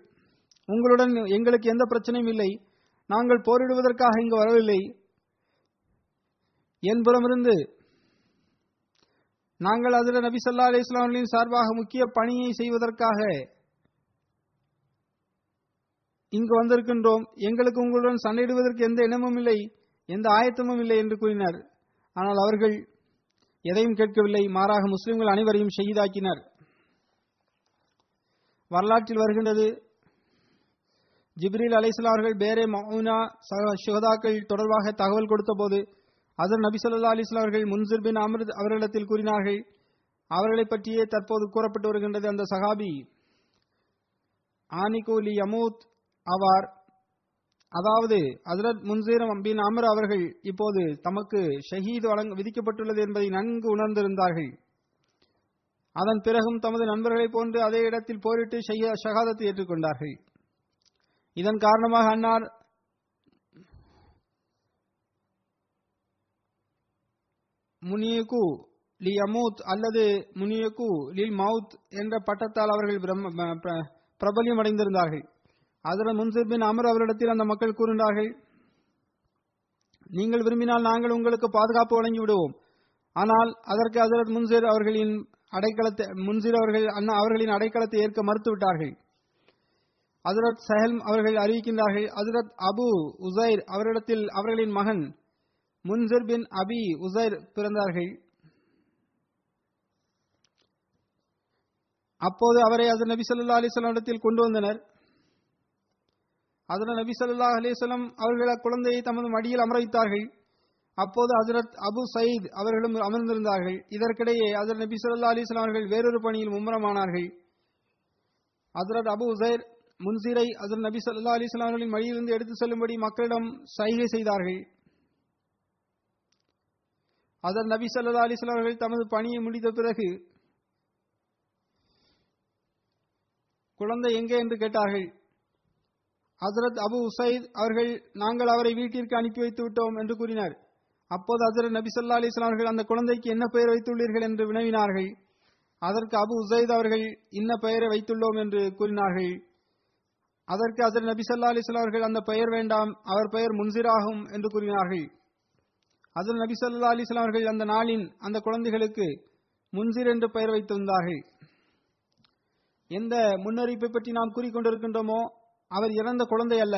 உங்களுடன் எங்களுக்கு எந்த பிரச்சனையும் இல்லை. நாங்கள் போரிடுவதற்காக இங்கு வரவில்லை. என்புறமிருந்து நாங்கள் அதில் நபி சல்லா அலி இஸ்லாமின் சார்பாக முக்கிய பணியை செய்வதற்காக இங்கு வந்திருக்கின்றோம். எங்களுக்கு உங்களுடன் சண்டையிடுவதற்கு எந்த இனமும் இல்லை எந்த ஆயத்தமும் இல்லை என்று கூறினார். ஆனால் அவர்கள் எதையும் கேட்கவில்லை. மாறாக முஸ்லிம்கள் அனைவரையும் ஷஹீதாக்கினர். வரலாற்றில் வருகின்றது. ஜிப்ரீல் அலிஸ்லாம் அவர்கள் பேரே மௌனா சுகதாக்கள் தொடர்பாக தகவல் கொடுத்த போது அதர் நபி சொல்லா அலிஸ்லாம் அவர்கள் முன்சிர் பின் அமிர்த் அவர்களிடத்தில் கூறினார்கள் அவர்களை பற்றியே தற்போது கூறப்பட்டு வருகின்றது அந்த சஹாபி. ஆனிகூலி யமூத் ஆவார் அதாவது ஹசரத் முன்சீரம் பின் அமர் அவர்கள் இப்போது தமக்கு ஷஹீத் வழங்க விதிக்கப்பட்டுள்ளது என்பதை நன்கு உணர்ந்திருந்தார்கள். அதன் பிறகும் தமது நண்பர்களைப் போன்று அதே இடத்தில் போரிட்டு ஷகாதத்தை ஏற்றுக்கொண்டார்கள். இதன் காரணமாக அன்னார் முனியகு லி அமூத் அல்லது முனியகு லில் மவுத் என்ற பட்டத்தால் அவர்கள் பிரபல்யம் அடைந்திருந்தார்கள். அதன் முன்சிர் பின் அமர் அவரிடத்தில் அந்த மக்கள் கூறினார்கள் நீங்கள் விரும்பினால் நாங்கள் உங்களுக்கு பாதுகாப்பு வழங்கி விடுவோம் ஆனால் அதற்கு ஹசரத் முன்சிர் அவர்களின் அடைக்கலத்தை முன்சிர் அவர்கள் அண்ணா அவர்களின் அடைக்கலத்தை ஏற்க மறுத்துவிட்டார்கள். ஹசரத் சஹல் அவர்கள் அறிவிக்கின்றார்கள் ஹசரத் அபு உசைர் அவரிடத்தில் அவர்களின் மகன் முன்சிர் பின் அபி உசைர் பிறந்தார்கள். அப்போது அவரை ஹசரத் நபி சொல்லா அலிஸ்லாம் இடத்தில் கொண்டு வந்தனர். அதில் நபி சல்லா அலிசலம் அவர்கள் அக்குழந்தையை தமது மடியில் அமர வைத்தார்கள் அப்போது ஹசரத் அபு சயீத் அவர்களும் அமர்ந்திருந்தார்கள். இதற்கிடையே ஹசரத் நபி சொல்லா அலிஸ்லாம் அவர்கள் வேறொரு பணியில் மும்முரமானார்கள். ஹசரத் அபு உசைர் முன்சீரை ஹசரத் நபி சொல்லா அலிஸ்லாம் அவர்களின் மடியிலிருந்து எடுத்து செல்லும்படி மக்களிடம் சைகை செய்தார்கள். ஹசரத் நபி சொல்லா அலிஸ்லாம் அவர்கள் தமது பணியை முடித்த பிறகு குழந்தை எங்கே என்று கேட்டார்கள். ஹசரத் அபு உசைத் அவர்கள் நாங்கள் அவரை வீட்டிற்கு அனுப்பி வைத்து விட்டோம் என்று கூறினார். அப்போது ஹசரத் நபி சொல்லா அலிஸ்லாம் அவர்கள் அந்த குழந்தைக்கு என்ன பெயர் வைத்துள்ளீர்கள் என்று வினவினார்கள். அதற்கு அபு உசைத் அவர்கள் இன்ன பெயரை வைத்துள்ளோம் என்று கூறினார்கள். அதற்கு ஹசரத் நபி சொல்லா அலிஸ்லாம் அவர்கள் அந்த பெயர் வேண்டாம் அவர் பெயர் முன்சிராகும் என்று கூறினார்கள். ஹசரத் நபி சொல்லா அலிஸ்லாம் அவர்கள் அந்த நாளின் அந்த குழந்தைகளுக்கு முன்சிர் என்று பெயர் வைத்திருந்தார்கள். எந்த முன்னறிவிப்பை பற்றி நாம் கூறிக்கொண்டிருக்கின்றோமோ அவர் இறந்த குழந்தை அல்ல.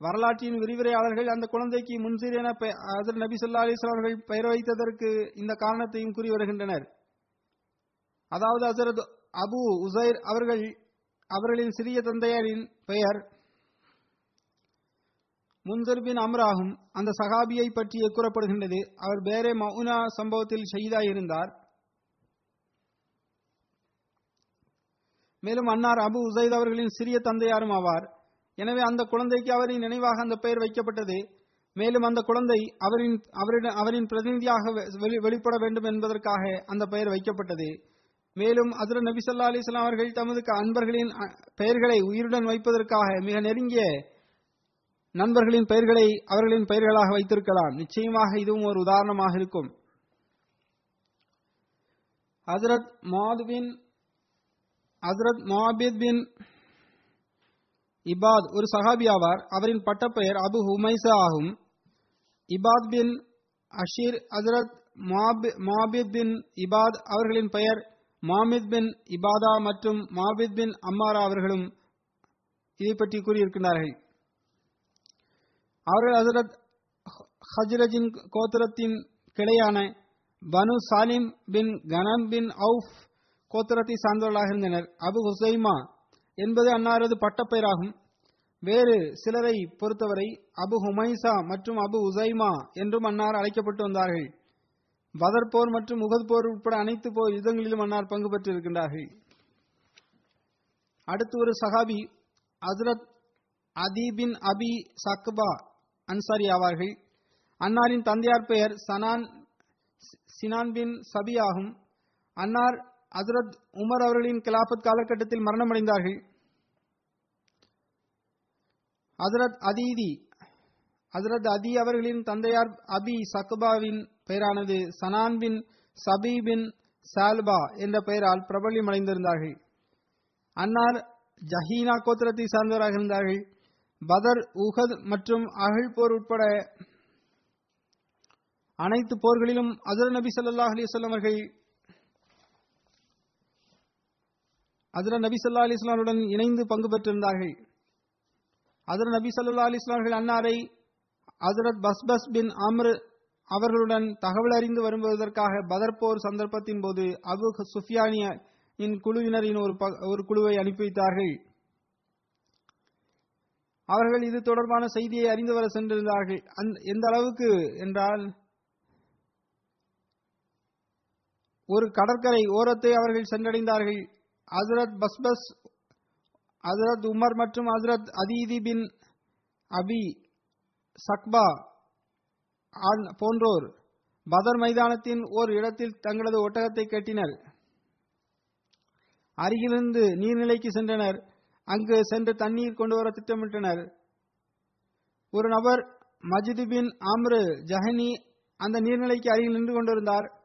வரலாற்றின் விரிவுரையாளர்கள் அந்த குழந்தைக்கு முன்சீர் என அதர் நபி சொல்லா அலிஸ்லாம் அவர்கள் பெயர் வைத்ததற்கு இந்த காரணத்தையும் கூறி வருகின்றனர். அதாவது அசரத் அபு உசைர் அவர்கள் அவர்களின் சிறிய தந்தையரின் பெயர் முன்சர் பின் அம்ராகும் அந்த சகாபியை பற்றி கூறப்படுகின்றது. அவர் பேரே மவுனா சம்பவத்தில் ஷஹீதாயிருந்தார். மேலும் அன்னார் அபு உசைத் அவர்களின் சிறிய தந்தையாரும் ஆவார். எனவே அந்த குழந்தைக்கு அவரின் நினைவாக அந்த பெயர் வைக்கப்பட்டது. மேலும் அந்த குழந்தை அவரின் அவரிடம் அவரின் பிரதிநிதியாக வெளிப்பட வேண்டும் என்பதற்காக அந்த பெயர் வைக்கப்பட்டது. மேலும் அதில் நபி சொல்லா அலிஸ்லாம் அவர்கள் தமது அன்பர்களின் பெயர்களை உயிருடன் வைப்பதற்காக மிக நெருங்கிய நண்பர்களின் பெயர்களை அவர்களின் பெயர்களாக வைத்திருக்கலாம். நிச்சயமாக இதுவும் ஒரு உதாரணமாக இருக்கும். ஹசரத் மாதுவின் ஹசரத் மொஹாபித் பின் இபாத் ஒரு சஹாபி ஆவார். அவரின் பட்டப்பெயர் அபு ஹுமைசா ஆகும். இபாத் பின் அஷீர் ஹசரத் மொஹாபித் பின் இபாத் அவர்களின் பெயர் மாமித் பின் இபாதா மற்றும் மாபித் பின் அம்மாரா அவர்களும் இதை பற்றி கூறியிருக்கிறார்கள் அவர்கள் ஹசரத் ஹஜ்ரஜின் கோத்திரத்தின் கிளையான பனு சாலிம் பின் கனம் பின் அவுஃப் கோத்திரத்தை சார்ந்தவர்களாக இருந்தனர். அபு ஹுசைமா என்பது அன்னாரது பட்டப்பெயராகும். வேறு சிலரை பொறுத்தவரை அபு ஹுமைசா மற்றும் அபு உசைமா என்றும் அன்னார் அழைக்கப்பட்டு வந்தார்கள். பதர் போர் மற்றும் முகத் போர் உட்பட அனைத்து போர் யுத்தங்களிலும் அன்னார் பங்கு பெற்றிருக்கின்றார்கள். அடுத்து ஒரு சஹாபி ஹசரத் அதீபின் அபி சக்பா அன்சாரி ஆவார்கள். அன்னாரின் தந்தையார் பெயர் சனான் சினான் பின் சபி ஆகும். அன்னார் அசரத் உமர் அவர்களின் கிலாபத் காலகட்டத்தில் மரணமடைந்தார்கள். ஹசரத் அதீதி ஹசரத் அதி அவர்களின் தந்தையார் அபி சக்பாவின் பெயரானது சனான் பின் சபி பின் சால்பா என்ற பெயரால் பிரபல்யமடைந்திருந்தார்கள். அன்னார் ஜஹீனா கோத்திரத்தை சார்ந்தவராக இருந்தார்கள். பதர் உஹத் மற்றும் அகழ் போர் உட்பட அனைத்து போர்களிலும் அசர் நபி சல்லாஹ் அலைஹி அவர்கள் அசர் நபி ஸல்லல்லாஹு அலி இஸ்லாமுடன் இணைந்து பங்கு பெற்றிருந்தார்கள். அதுர நபி ஸல்லல்லாஹு அலி வஸல்லம் அன்னாரை ஹஜரத் பஸ்பஸ் பின் அம்ர் அவர்களுடன் தகவல் அறிந்து வருவதற்காக பதர்போர் சந்தர்ப்பத்தின் போது அபு சுஃபியானியின் குழுவினரின் ஒரு ஒரு குழுவை அனுப்பி வைத்தார்கள். அவர்கள் இது தொடர்பான செய்தியை அறிந்து வர சென்றிருந்தார்கள். எந்த அளவுக்கு என்றால் ஒரு கடற்கரை ஓரத்தை அவர்கள் சென்றடைந்தார்கள். ஹசரத் பஸ்பஸ் ஹசரத் உமர் மற்றும் ஹசரத் அதீதி பின் அபி சக்பா ஆன்- போன்றோர் பதர் மைதானத்தின் ஓர் இடத்தில் தங்களது ஒட்டகத்தை கட்டினர். அருகிலிருந்து நீர்நிலைக்கு சென்றனர். அங்கு சென்று தண்ணீர் கொண்டு வர திட்டமிட்டனர். ஒரு நபர் மஜிது பின் அம்ரு ஜஹனி அந்த நீர்நிலைக்கு அருகில் நின்று கொண்டிருந்தார்.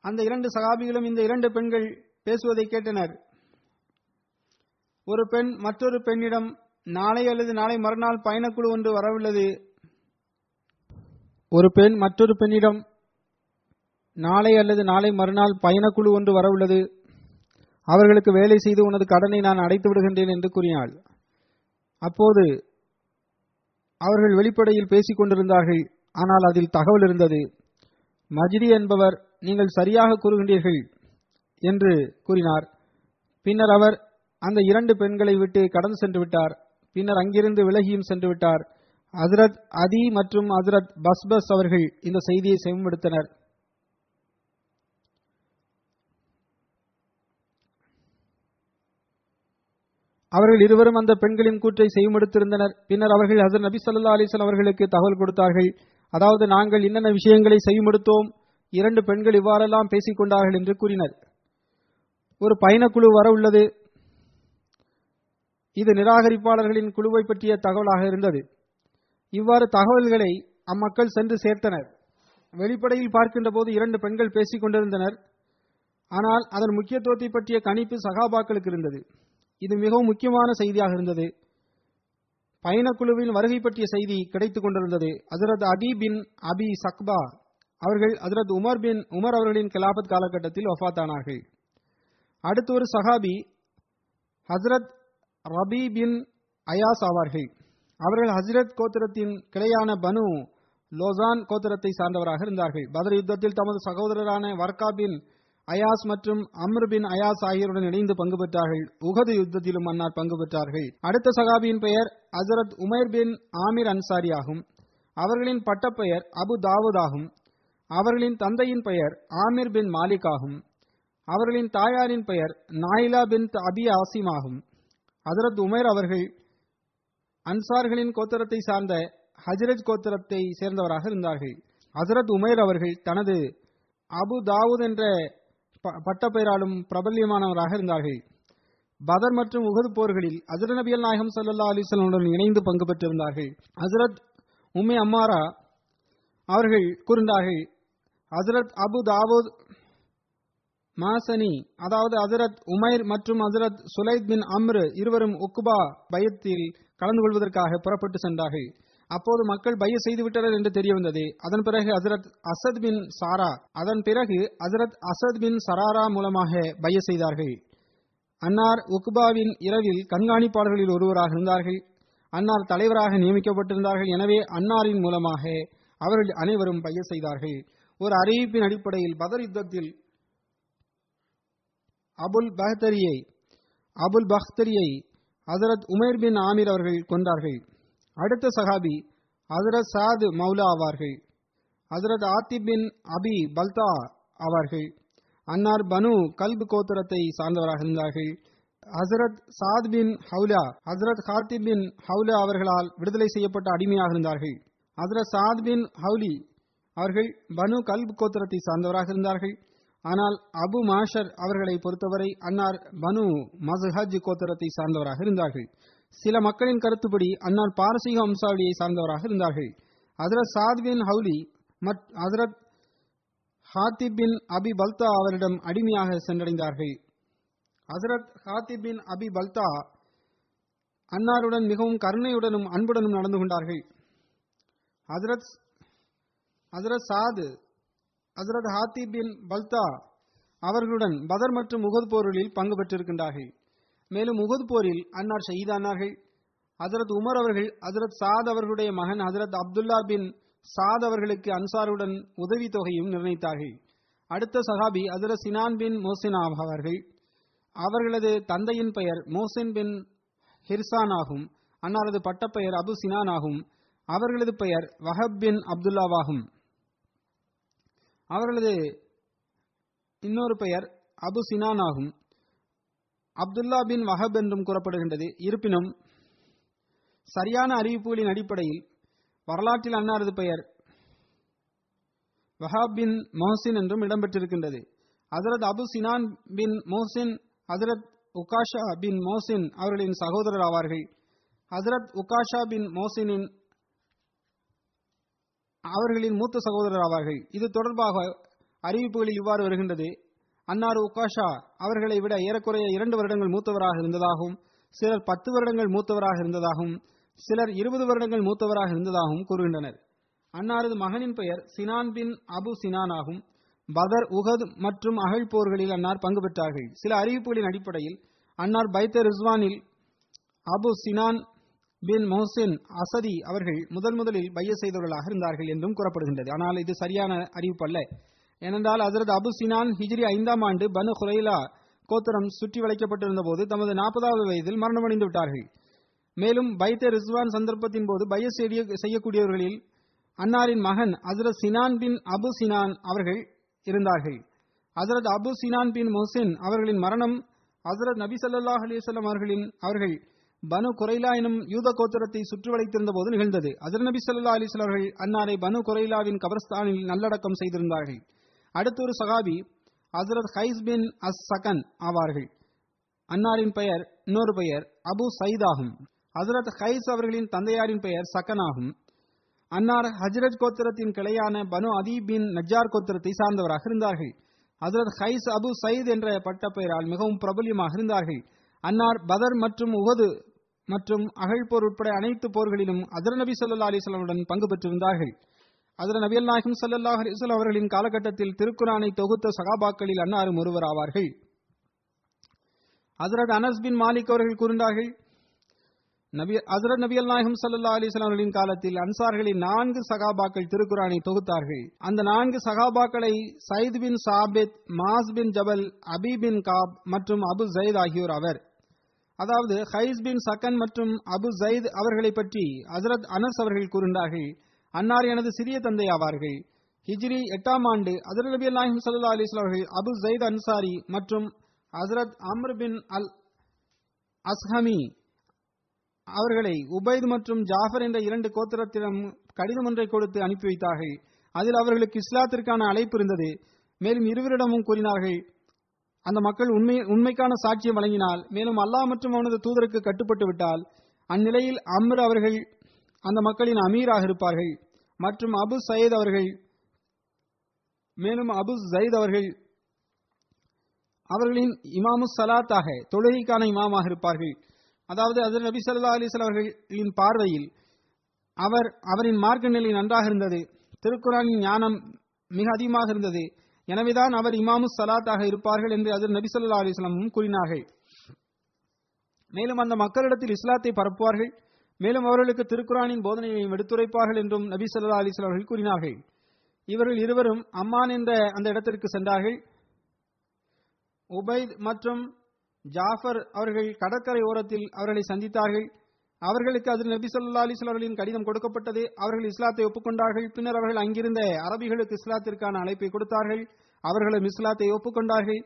அந்த இரண்டு சகாபிகளும் இந்த இரண்டு பெண்கள் பேசுவதை கேட்டனர். ஒரு பெண் மற்றொரு பெண்ணிடம் நாளை அல்லது நாளை மறுநாள் பயணக்குழு ஒன்று வரவுள்ளது. ஒரு பெண் மற்றொரு பெண்ணிடம் நாளை அல்லது நாளை மறுநாள் பயணக்குழு ஒன்று வரவுள்ளது. அவர்களுக்கு வேலை செய்து உனது கடனை நான் அடைத்து விடுகின்றேன் என்று கூறினாள். அப்போது அவர்கள் வெளிப்படையில் பேசிக் கொண்டிருந்தார்கள். ஆனால் அதில் தகவல் இருந்தது. மஜிதி என்பவர் நீங்கள் சரியாக கூறுகின்றீர்கள். என்று கூறினார். பின்னர் அவர் அந்த இரண்டு பெண்களை விட்டு கடந்து சென்று விட்டார். பின்னர் அங்கிருந்து விலகியும் சென்று விட்டார். ஹசரத் அதி மற்றும் ஹசரத் பஸ்பஸ் அவர்கள் இந்த செய்தியை செவிமடுத்தனர். அவர்கள் இருவரும் அந்த பெண்களின் கூற்றை செய்யுமெடுத்திருந்தனர் பின்னர் அவர்கள் ஹசரத் நபி சல்லா அலைஹி அவர்களுக்கு தகவல் கொடுத்தார்கள். அதாவது நாங்கள் என்னென்ன விஷயங்களை செய்யுமெடுத்தோம் இரண்டு பெண்கள் இவ்வாறெல்லாம் பேசிக் கொண்டார்கள் என்று கூறினர். ஒரு பயணக்குழு வர உள்ளது. இது நிராகரிப்பாளர்களின் குழுவை பற்றிய தகவலாக இருந்தது. இவ்வாறு தகவல்களை அம்மக்கள் சென்று சேர்த்தனர். வெளிப்படையில் பார்க்கின்ற போது இரண்டு பெண்கள் பேசிக் கொண்டிருந்தனர். ஆனால் அதன் முக்கியத்துவத்தை பற்றிய கணிப்பு சகாபாக்களுக்கு இருந்தது. இது மிகவும் முக்கியமான செய்தியாக இருந்தது. பயணக்குழுவின் வருகை பற்றிய செய்தி கிடைத்துக் கொண்டிருந்தது. அசரத் அதி பின் அபி சக்பா அவர்கள் அசரத் உமர் பின் உமர் அவர்களின் கிலாபத் காலகட்டத்தில் வஃபாத்தானார்கள் அடுத்து ஒரு சஹாபி ஹசரத் ரபி பின் அயாஸ் ஆவார்கள். அவர்கள் ஹஸ்ரத் கோத்திரத்தின் கிளையான பனு லோசான் கோத்திரத்தை சார்ந்தவராக இருந்தார்கள். பதர் யுத்தத்தில் தமது சகோதரரான வர்கா பின் அயாஸ் மற்றும் அம்ர் பின் அயாஸ் ஆகியோருடன் இணைந்து பங்கு பெற்றார்கள். உகது யுத்தத்திலும் அன்னார் பங்கு பெற்றார்கள். அடுத்த சகாபியின் பெயர் ஹசரத் உமைர் பின் ஆமிர் அன்சாரி ஆகும். அவர்களின் பட்டப்பெயர் அபு தாவூத் ஆகும். அவர்களின் தந்தையின் பெயர் ஆமிர் பின் மாலிக் ஆகும். அவர்களின் தாயாரின் பெயர் நாயிலா பின் அபி ஆசிம் ஆகும். ஹசரத் உமேர் அவர்கள் அன்சார்களின் கோத்திரத்தை சார்ந்த ஹஜரத் கோத்திரத்தை சேர்ந்தவராக இருந்தார்கள். ஹசரத் உமேர் அவர்கள் தனது அபு தாவூத் என்ற ப- பட்டப்பெயராலும் பிரபல்யமானவராக இருந்தார்கள். பதர் மற்றும் உகது போர்களில் ஹசரத் நபியல் நாயகம் சல்லா அலிசல்லுடன் இணைந்து பங்கு பெற்றிருந்தார்கள். ஹசரத் உமே அம்மாரா அவர்கள் கூர்ந்தார்கள் ஹசரத் அபு தாவூத் மாசனி அதாவது அசரத் உமைர் மற்றும் அசரத் சுலைத் பின் அம்ரு இருவரும் உக்குபா பயத்தில் கலந்து கொள்வதற்காக புறப்பட்டு சென்றார்கள். அப்போது மக்கள் பைய செய்து விட்டனர் என்று தெரிய வந்தது அதன் பிறகு ஹசரத் அசத் பின் சாரா அதன் பிறகு ஹசரத் அசத் பின் சராரா மூலமாக பைய செய்தார்கள். அன்னார் உக்பாவின் இரவில் கண்காணிப்பாளர்களில் ஒருவராக இருந்தார்கள். அன்னார் தலைவராக நியமிக்கப்பட்டிருந்தார்கள். எனவே அன்னாரின் மூலமாக அவர்கள் அனைவரும் பைய செய்தார்கள். ஒரு அறிவிப்பின் அடிப்படையில் பதர் யுத்தத்தில் அபுல் பஹ்தரியை அபுல் பக்தரியை ஹசரத் உமேர் பின் ஆமீர் அவர்கள் கொண்டார்கள் அடுத்த சஹாபி ஹசரத் சாது மௌலா ஆவார்கள். ஹசரத் ஆத்தி பின் அபி பல்தா ஆவார்கள். அன்னார் பனு கல்ப் கோத்திரத்தை சார்ந்தவராக இருந்தார்கள். ஹசரத் சாத் பின் ஹவுலா ஹசரத் ஹாத்திப் பின் ஹவுலா அவர்களால் விடுதலை செய்யப்பட்ட அடிமையாக இருந்தார்கள். ஹசரத் சாத் பின் ஹவுலி அவர்கள் பனு கல்ப் கோத்திரத்தை சார்ந்தவராக இருந்தார்கள். ஆனால் அபு மாஷர் அவர்களை பொறுத்தவரை அன்னார் பனு மஸ்ஹஜ் கோத்திரத்தை சார்ந்தவராக இருந்தார்கள். சில மக்களின் கருத்துப்படி அன்னார் பாரசீக வம்சாவளியை சார்ந்தவராக இருந்தார்கள். ஹசரத் சாத் பின் ஹவுலி மற் ஹசரத் ஹாத்திப் பின் அபி பல்தா அவரிடம் அடிமையாக சென்றடைந்தார்கள். ஹசரத் ஹாத்திப் பின் அபி பல்தா அன்னாருடன் மிகவும் கருணையுடனும் அன்புடனும் நடந்து கொண்டார்கள். ஹசரத் ஹசரத் சாது ஹசரத் ஹாத்தி பின் பல்தா அவர்களுடன் பதர் மற்றும் முகது போர்களில் பங்கு பெற்றிருக்கின்றார்கள். மேலும் முகது போரில் அன்னார் ஷஹீதானார்கள். ஹசரத் உமர் அவர்கள் ஹசரத் சாத் அவர்களுடைய மகன் ஹசரத் அப்துல்லா பின் சாத் அவர்களுக்கு அன்சாருடன் உதவி தொகையும் நிர்ணயித்தார்கள். அடுத்த சஹாபி ஹசரத் சினான் பின் மோசின் அவர்கள் அவர்களது தந்தையின் பெயர் மோசின் பின் ஹிர்சான் ஆகும். அன்னாரது பட்டப்பெயர் அபு சினான் ஆகும். அவர்களது பெயர் வஹப் பின் அப்துல்லாவாகும். அவர்களது இன்னொரு பெயர் அபு சினான் ஆகும். அப்துல்லா பின் வஹப் என்றும் கூறப்படுகின்றது. இருப்பினும் சரியான அறிவிப்புகளின் அடிப்படையில் வரலாற்றில் அன்னாரது பெயர் வஹாப் பின் மொஹசின் என்றும் இடம்பெற்றிருக்கின்றது. ஹசரத் அபு சினான் பின் மோசின் ஹசரத் உகாஷா பின் மோசின் அவர்களின் சகோதரர் ஆவார்கள். ஹசரத் உகாஷா பின் மோசினின் அவர்களின் மூத்த சகோதரர் ஆவார்கள். இது தொடர்பாக அறிவிப்புகளில் இவ்வாறு வருகின்றது. அன்னார் உகாஷா அவர்களை விட ஏறக்குறைய இரண்டு வருடங்கள் மூத்தவராக இருந்ததாகவும் சிலர் பத்து வருடங்கள் மூத்தவராக இருந்ததாகவும் சிலர் இருபது வருடங்கள் மூத்தவராக இருந்ததாகவும் கூறுகின்றனர். அன்னாரது மகனின் பெயர் சினான் பின் அபு சினான் ஆகும். பதர் உகத் மற்றும் அகழ் போர்களில் அன்னார் பங்கு பெற்றார்கள். சில அறிவிப்புகளின் அடிப்படையில் அன்னார் பைத்த ரிஸ்வானில் Abu Sinan bin Mohsin Asadi அவர்கள் முதல் முதலில் பைய செய்தவர்களாக இருந்தார்கள் என்றும் கூறப்படுகின்றது. ஆனால் இது சரியான அறிவிப்பு அல்ல. ஏனென்றால் ஹசரத் அபு சினான் ஹிஜ்ரி ஐந்தாம் ஆண்டு பனு ஹுரைலா கோத்திரம் சுற்றி வளைக்கப்பட்டிருந்த போது தமது நாற்பதாவது வயதில் மரணமடைந்து விட்டார்கள். மேலும் பைத்த ரிஸ்வான் சந்தர்ப்பத்தின் போது பைய செய்யக்கூடியவர்களில் அன்னாரின் மகன் Hazrat Sinan bin Abu Sinan அவர்கள் இருந்தார்கள். Hazrat Abu Sinan bin Mohsin அவர்களின் மரணம் ஹசரத் நபி சல்லாஹ் அலிசல்லாம் அவர்களின் அவர்கள் பனு குரைலா எனும் யூத கோத்திரத்தை சுற்றி வளைத்திருந்த போது நிகழ்ந்தது. அதிர் நபி சல்லா அலிஸ்லாம் அவர்கள் அன்னாரை பனு குரைலாவின் கபர்ஸ்தானில் நல்லடக்கம் செய்திருந்தார்கள். அடுத்த ஒரு சகாபி ஹசரத் ஹைஸ் பின் அஸ் சகன் ஆவார்கள். அன்னாரின் பெயர் இன்னொரு பெயர் அபு சயித் ஆகும். ஹசரத் ஹைஸ் அவர்களின் தந்தையாரின் பெயர் சகன் ஆகும். அன்னார் ஹஜ்ரத் கோத்திரத்தின் கிளையான பனு அதி பின் நஜார் கோத்திரத்தை சார்ந்தவராக இருந்தார்கள். ஹசரத் ஹைஸ் அபு சயித் என்ற பட்ட பெயரால் மிகவும் பிரபல்யமாக இருந்தார்கள். அன்னார் பதர் மற்றும் உகது மற்றும் அகழ்போர் உட்பட அனைத்து போர்களிலும் அதர் நபி சொல்லா அலிஸ்லாமுடன் பங்கு பெற்றிருந்தார்கள். அதர் நபி நாயகம் சல்லாஹ் அலிஸ்லாம் அவர்களின் காலகட்டத்தில் திருக்குரானை தொகுத்த சகாபாக்களில் அன்னாரும் ஒருவர் ஆவார்கள். ஹசரத் அனஸ் பின் மாலிக் அவர்கள் கூறினார்கள் நபி ஹசரத் நபி நாயகம் சல்லா அலிஸ்லாம் அவர்களின் காலத்தில் அன்சார்களின் நான்கு சகாபாக்கள் திருக்குரானை தொகுத்தார்கள். அந்த நான்கு சகாபாக்களை சயித் பின் சாபித் மாஸ் பின் ஜபல் அபி பின் காப் மற்றும் அபு ஜயத் ஆகியோர் அவர் அதாவது ஹைஸ் பின் சக்கன் மற்றும் அபு ஜயித் அவர்களை பற்றி ஹசரத் அனஸ் அவர்கள் கூறினார்கள் அன்னார் எனது சிறிய தந்தை ஆவார்கள். ஹிஜ்ரி எட்டாம் ஆண்டு ஹசரத் நபி அல்லாஹிம் சல்லா அலிஸ்லாம் அவர்கள் அபு ஜயித் அன்சாரி மற்றும் ஹசரத் அம்ர் பின் அல் அஸ்ஹமி அவர்களை உபைத் மற்றும் ஜாஃபர் என்ற இரண்டு கோத்திரத்திடம் கடிதம் ஒன்றை கொடுத்து அனுப்பி வைத்தார்கள். அதில் அவர்களுக்கு இஸ்லாத்திற்கான அழைப்பு இருந்தது. மேலும் இருவரிடமும் கூறினார்கள் அந்த மக்கள் உண்மை உண்மைக்கான சாட்சியம் வழங்கினால் மேலும் அல்லாஹ் மற்றும் அவனது தூதருக்கு கட்டுப்பட்டு விட்டால் அந்நிலையில் அம்ர் அவர்கள் அந்த மக்களின் அமீராக இருப்பார்கள். மற்றும் அபு சயீத் அவர்கள் மேலும் அபு ஜயீத் அவர்கள் அவர்களின் இமாமு சலாத்தாக தொழுகைக்கான இமாமாக இருப்பார்கள். அதாவது அது நபி சல்லா அலிஸ்வல் அவர்களின் பார்வையில் அவர் அவரின் மார்க்க நிலை நன்றாக இருந்தது. திருக்குறானின் ஞானம் மிக அதிகமாக இருந்தது. எனவேதான் அவர் இமாமு சலாத்தாக இருப்பார்கள் என்று அதில் நபி சொல்லா அலிஸ்லாமும் கூறினார்கள். மேலும் அந்த மக்களிடத்தில் இஸ்லாத்தை பரப்புவார்கள். மேலும் அவர்களுக்கு திருக்குறானின் போதனையையும் எடுத்துரைப்பார்கள் என்றும் நபி சொல்லா அலிஸ்லாம் அவர்கள் கூறினார்கள். இவர்கள் இருவரும் அம்மான் என்ற அந்த இடத்திற்கு சென்றார்கள். உபைத் மற்றும் ஜாஃபர் அவர்கள் கடற்கரை ஓரத்தில் அவர்களை சந்தித்தார்கள். அவர்களுக்கு அது நபி சொல்லா அலிஸ்லாம் கடிதம் கொடுக்கப்பட்டது. அவர்கள் இஸ்லாத்தை ஒப்புக்கொண்டார்கள். பின்னர் அவர்கள் அங்கிருந்த அரபிகளுக்கு இஸ்லாத்திற்கான அழைப்பை கொடுத்தார்கள். அவர்களும் இஸ்லாத்தை ஒப்புக்கொண்டார்கள்.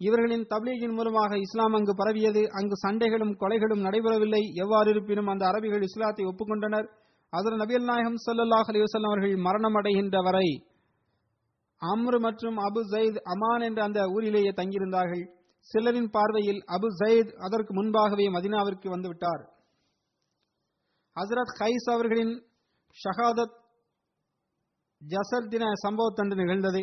இவர்களின் தப்லீகின் மூலமாக இஸ்லாம் அங்கு பரவியது. அங்கு சண்டைகளும் கொலைகளும் நடைபெறவில்லை. எவ்வாறு இருப்பினும் அந்த அரபிகள் இஸ்லாத்தை ஒப்புக்கொண்டனர். அதில் நபியல் நாயகம் ஸல்லல்லாஹு அலிவசல்லாம் அவர்கள் மரணம் அடைகின்ற வரை அம்ரு மற்றும் அபு ஜெயித் அமான் என்ற அந்த ஊரிலேயே தங்கியிருந்தார்கள். சிலரின் பார்வையில் அபு ஜெயித் அதற்கு முன்பாகவே மதினாவிற்கு வந்துவிட்டார் ஹசரத் ஹைஸ் அவர்களின் ஷஹாதத் ஜசர் தின சம்பவத்தன்று நிகழ்ந்தது.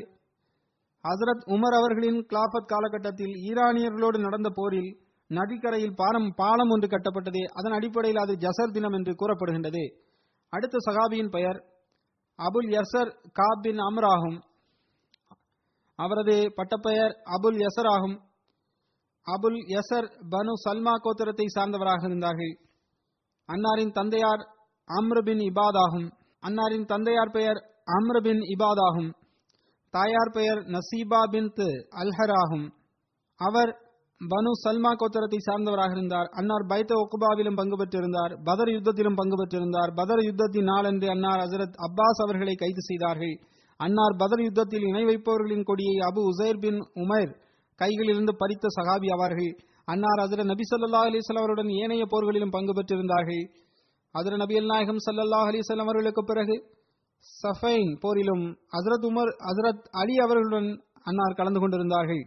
ஹசரத் உமர் அவர்களின் கிலாபத் காலகட்டத்தில் ஈரானியர்களோடு நடந்த போரில் நதிக்கரையில் பாலம் பாலம் ஒன்று கட்டப்பட்டது. அதன் அடிப்படையில் அது ஜசர் தினம் என்று கூறப்படுகின்றது. அடுத்த சகாபியின் பெயர் அபுல் யசர் காபின் பின் அம்ர் ஆகும். அவரது பட்டப்பெயர் அபுல் யசர் ஆகும். அபுல் யசர் பனு சல்மா கோத்திரத்தை சார்ந்தவராக இருந்தார்கள். அன்னாரின் தந்தையார் அம்ருபின் இபாத் ஆகும் அன்னாரின் தந்தையார் பெயர் அம்ரபின் இபாத் ஆகும் தாயார் பெயர் நசீபா பின் அல்ஹர் ஆகும் அவர் பனு சல்மா கோத்திரத்தை சார்ந்தவராக இருந்தார். அன்னார் பைத்த ஒக்குபாவிலும் பங்கு பெற்றிருந்தார். பதர் யுத்தத்திலும் பங்கு பெற்றிருந்தார். பதர் யுத்தத்தின் நாளன்று அன்னார் ஹசரத் அப்பாஸ் அவர்களை கைது செய்தார்கள். அன்னார் பதர் யுத்தத்தில் இணை வைப்பவர்களின் கொடியை அபு உசைர் பின் உமைர் கைகளிலிருந்து பறித்த சகாபி ஆவார்கள். அன்னார் அதிர நபி சல்லா அலிஸ்லாம் அவருடன் ஏனைய போர்களிலும் பங்கு பெற்றிருந்தார்கள். அதிர நபி நாயகம் ஸல்லல்லாஹு அலைஹி அவர்களுக்கு பிறகு சஃபைன் போரிலும் ஹசரத் உமர் ஹசரத் அலி அவர்களுடன் அன்னார் கலந்து கொண்டிருந்தார்கள்.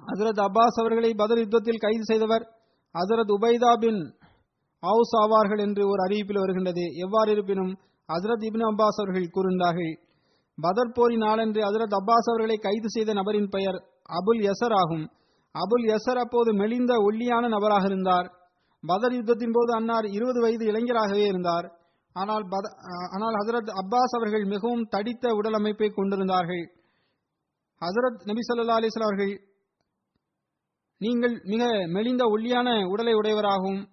ஹசரத் அப்பாஸ் அவர்களை பதர் யுத்தத்தில் கைது செய்தவர் ஹசரத் உபைதா பின் அவுஸ் ஆவார்கள் என்று ஒரு அறிவிப்பில் வருகின்றது. எவ்வாறு இருப்பினும் ஹசரத் இபின் அப்பாஸ் அவர்கள் கூறுகின்றார்கள் பதர் போரின் நாளன்று ஹசரத் அப்பாஸ் அவர்களை கைது செய்த நபரின் பெயர் அபுல் யசர் ஆகும். அபுல் யசர் அப்போது மெலிந்த ஒல்லியான நபராக இருந்தார். பதர் யுத்தத்தின் போது அன்னார் இருபது வயது இளைஞராகவே இருந்தார். ஆனால் பத- ஆனால் ஹசரத் அப்பாஸ் அவர்கள் மிகவும் தடித்த உடல் அமைப்பை கொண்டிருந்தார்கள். ஹசரத் நபி சொல்லா அலைஹி அவர்கள் நீங்கள் மிக மெலிந்த ஒல்லியான உடலை உடையவராகவும்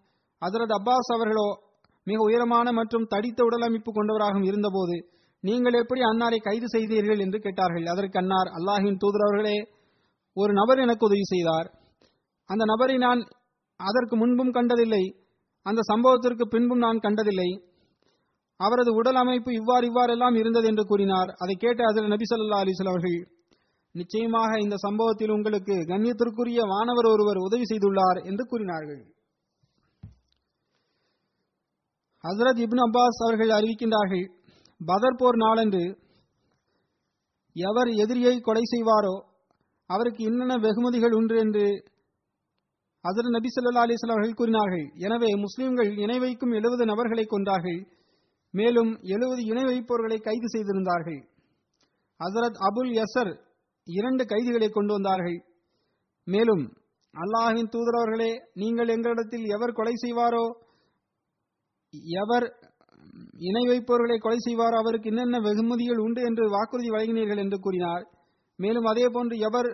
ஹசரத் அப்பாஸ் அவர்களோ மிக உயரமான மற்றும் தடித்த உடல் அமைப்பு கொண்டவராகவும் இருந்தபோது நீங்கள் எப்படி அன்னாரை கைது செய்தீர்கள்? என்று கேட்டார்கள். அதற்கு அன்னார் அல்லாஹின் தூதர் அவர்களே ஒரு நபர் எனக்கு உதவி செய்தார். அந்த நபரை நான் அதற்கு முன்பும் கண்டதில்லை. அந்த சம்பவத்திற்கு பின்பும் நான் கண்டதில்லை. அவரது உடல் அமைப்பு இவ்வாறு இவ்வாறெல்லாம் இருந்தது என்று கூறினார். அதை கேட்ட அதில் நபி சொல்லா அலிஸ்வல் அவர்கள் நிச்சயமாக இந்த சம்பவத்தில் உங்களுக்கு கண்ணியத்திற்குரிய வானவர் ஒருவர் உதவி செய்துள்ளார் என்று கூறினார்கள். ஹசரத் இப்னு அப்பாஸ் அவர்கள் அறிவிக்கின்றார்கள் பதர் போர் நாளன்று எவர் எதிரியை கொலை செய்வாரோ அவருக்கு என்னென்ன வெகுமதிகள் உண்டு என்று அசர் நபி சொல்லா அலிஸ்லாம் அவர்கள் கூறினார்கள். எனவே முஸ்லிம்கள் இணை வைக்கும் எழுபது நபர்களை கொண்டார்கள் மேலும் எழுபது இணை வைப்பவர்களை கைது செய்திருந்தார்கள். ஹசரத் அபுல் யசர் இரண்டு கைதிகளை கொண்டு வந்தார்கள். மேலும் அல்லாஹின் தூதரவர்களே நீங்கள் எங்களிடத்தில் எவர் கொலை செய்வாரோ எவர் இணை வைப்பவர்களை கொலை செய்வாரோ அவருக்கு என்னென்ன வெகுமதிகள் உண்டு என்று வாக்குறுதி வழங்கினீர்கள் என்று கூறினார். மேலும் அதே போன்று எவர்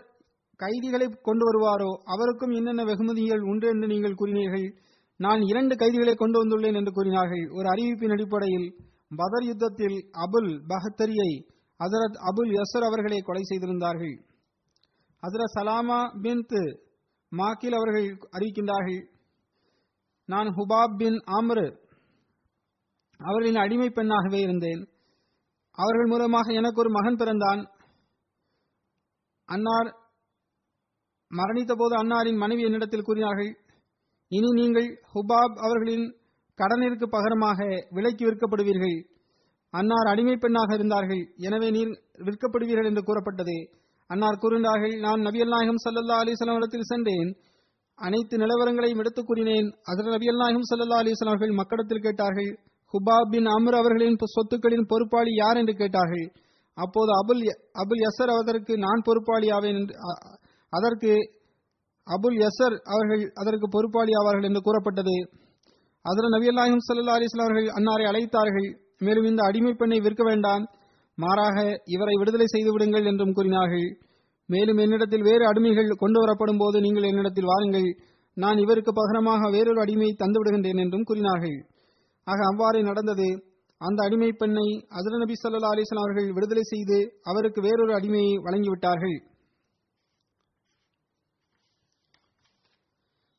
கைதிகளை கொண்டு வருவாரோ அவருக்கும் என்னென்ன வெகுமதிகள் உண்டு என்று நீங்கள் கூறினீர்கள். நான் இரண்டு கைதிகளை கொண்டு வந்துள்ளேன் என்று கூறினார்கள். ஒரு அறிவிப்பின் அடிப்படையில் பதர் யுத்தத்தில் அபுல் பஹத்தரியை ஹசரத் அபுல் யசர் அவர்களை கொலை செய்திருந்தார்கள். ஹசரத் சலாமா பின் மாக்கில் அவர்கள் அறிவிக்கின்றார்கள் நான் ஹுபாப் பின் ஆம்ரு அவர்களின் அடிமை பெண்ணாகவே இருந்தேன். அவர்கள் மூலமாக எனக்கு ஒரு மகன் பிறந்தான். அன்னார் மரணித்த போது அன்னாரின் மனைவி என்னிடத்தில் கூறினார்கள் இனி நீங்கள் ஹுபாப் அவர்களின் கடனிற்கு பகரமாக விலைக்கு விற்கப்படுவீர்கள். அன்னார் அடிமை பெண்ணாக இருந்தார்கள். எனவே நீர் விற்கப்படுவீர்கள் என்று கூறப்பட்டது. அன்னார் கூறினார்கள் நான் நபியல் நாயகம் சல்லல்லா அலிஸ்லாம் இடத்தில் சென்றேன். அனைத்து நிலவரங்களையும் எடுத்துக் கூறினேன். அதில் நபியல் நாயகம் சல்லல்லா அலிஸ்லாம் அவர்கள் மக்களிடத்தில் கேட்டார்கள் ஹுபாப் பின் அமர் அவர்களின் சொத்துக்களின் பொறுப்பாளி யார்? என்று கேட்டார்கள். அப்போது அபுல் அபுல் யசர் அதற்கு நான் பொறுப்பாளி ஆவேன் என்று அதற்கு அபுல் யசர் அவர்கள் அதற்கு பொறுப்பாளி ஆவார்கள் என்று கூறப்பட்டது. அதில் நபி அல்லாஹிம் சல்லா அலிஸ்லாம் அவர்கள் அன்னாரை அழைத்தார்கள். மேலும் இந்த அடிமை பெண்ணை விற்க வேண்டாம். மாறாக இவரை விடுதலை செய்து விடுங்கள் என்றும் கூறினார்கள். மேலும் என்னிடத்தில் வேறு அடிமைகள் கொண்டு வரப்படும் போது நீங்கள் என்னிடத்தில் வாருங்கள். நான் இவருக்கு பகரமாக வேறொரு அடிமையை தந்து விடுகின்றேன் என்றும் கூறினார்கள். ஆக அவ்வாறு நடந்தது. அந்த அடிமை பெண்ணை அசர நபி சல்லா அலிஸ்லாம் அவர்கள் விடுதலை செய்து அவருக்கு வேறொரு அடிமையை வழங்கிவிட்டார்கள்.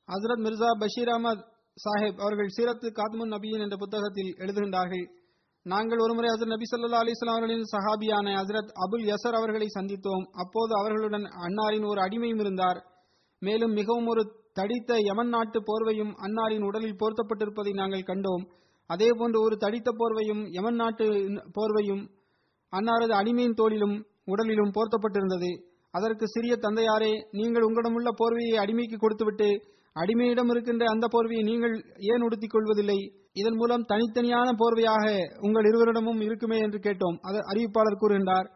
ஹசரத் மிர்சா பஷீர் அஹமத் சாஹிப் அவர்கள் சீரத்து காத்முன் நபியின் என்ற புத்தகத்தில் எழுதுகின்றார்கள் நாங்கள் ஒருமுறை ஹசரத் நபி சல்லா அலிஸ்லாம் அவர்களின் சஹாபியான ஹசரத் அபுல் யசர் அவர்களை சந்தித்தோம். அப்போது அவர்களுடன் அன்னாரின் ஒரு அடிமையும் இருந்தார். மேலும் மிகவும் ஒரு தடித்த யமன் நாட்டு போர்வையும் அன்னாரின் உடலில் போர்த்தப்பட்டிருப்பதை நாங்கள் கண்டோம். அதேபோன்று ஒரு தடித்த போர்வையும் யமன் நாட்டு போர்வையும் அன்னாரது அடிமையின் தோளிலும் உடலிலும் போர்த்தப்பட்டிருந்தது. அதற்கு சிறிய தந்தையாரே நீங்கள் உங்களிடமுள்ள போர்வையை அடிமைக்கு கொடுத்துவிட்டு அடிமையிடம் இருக்கின்ற அந்த போர்வையை நீங்கள் ஏன் உடுத்திக் கொள்வதில்லை? இதன் மூலம் தனித்தனியான போர்வையாக உங்கள் இருவரிடமும் இருக்குமே என்று கேட்டோம். அறிவிப்பாளர் கூறுகின்றார்.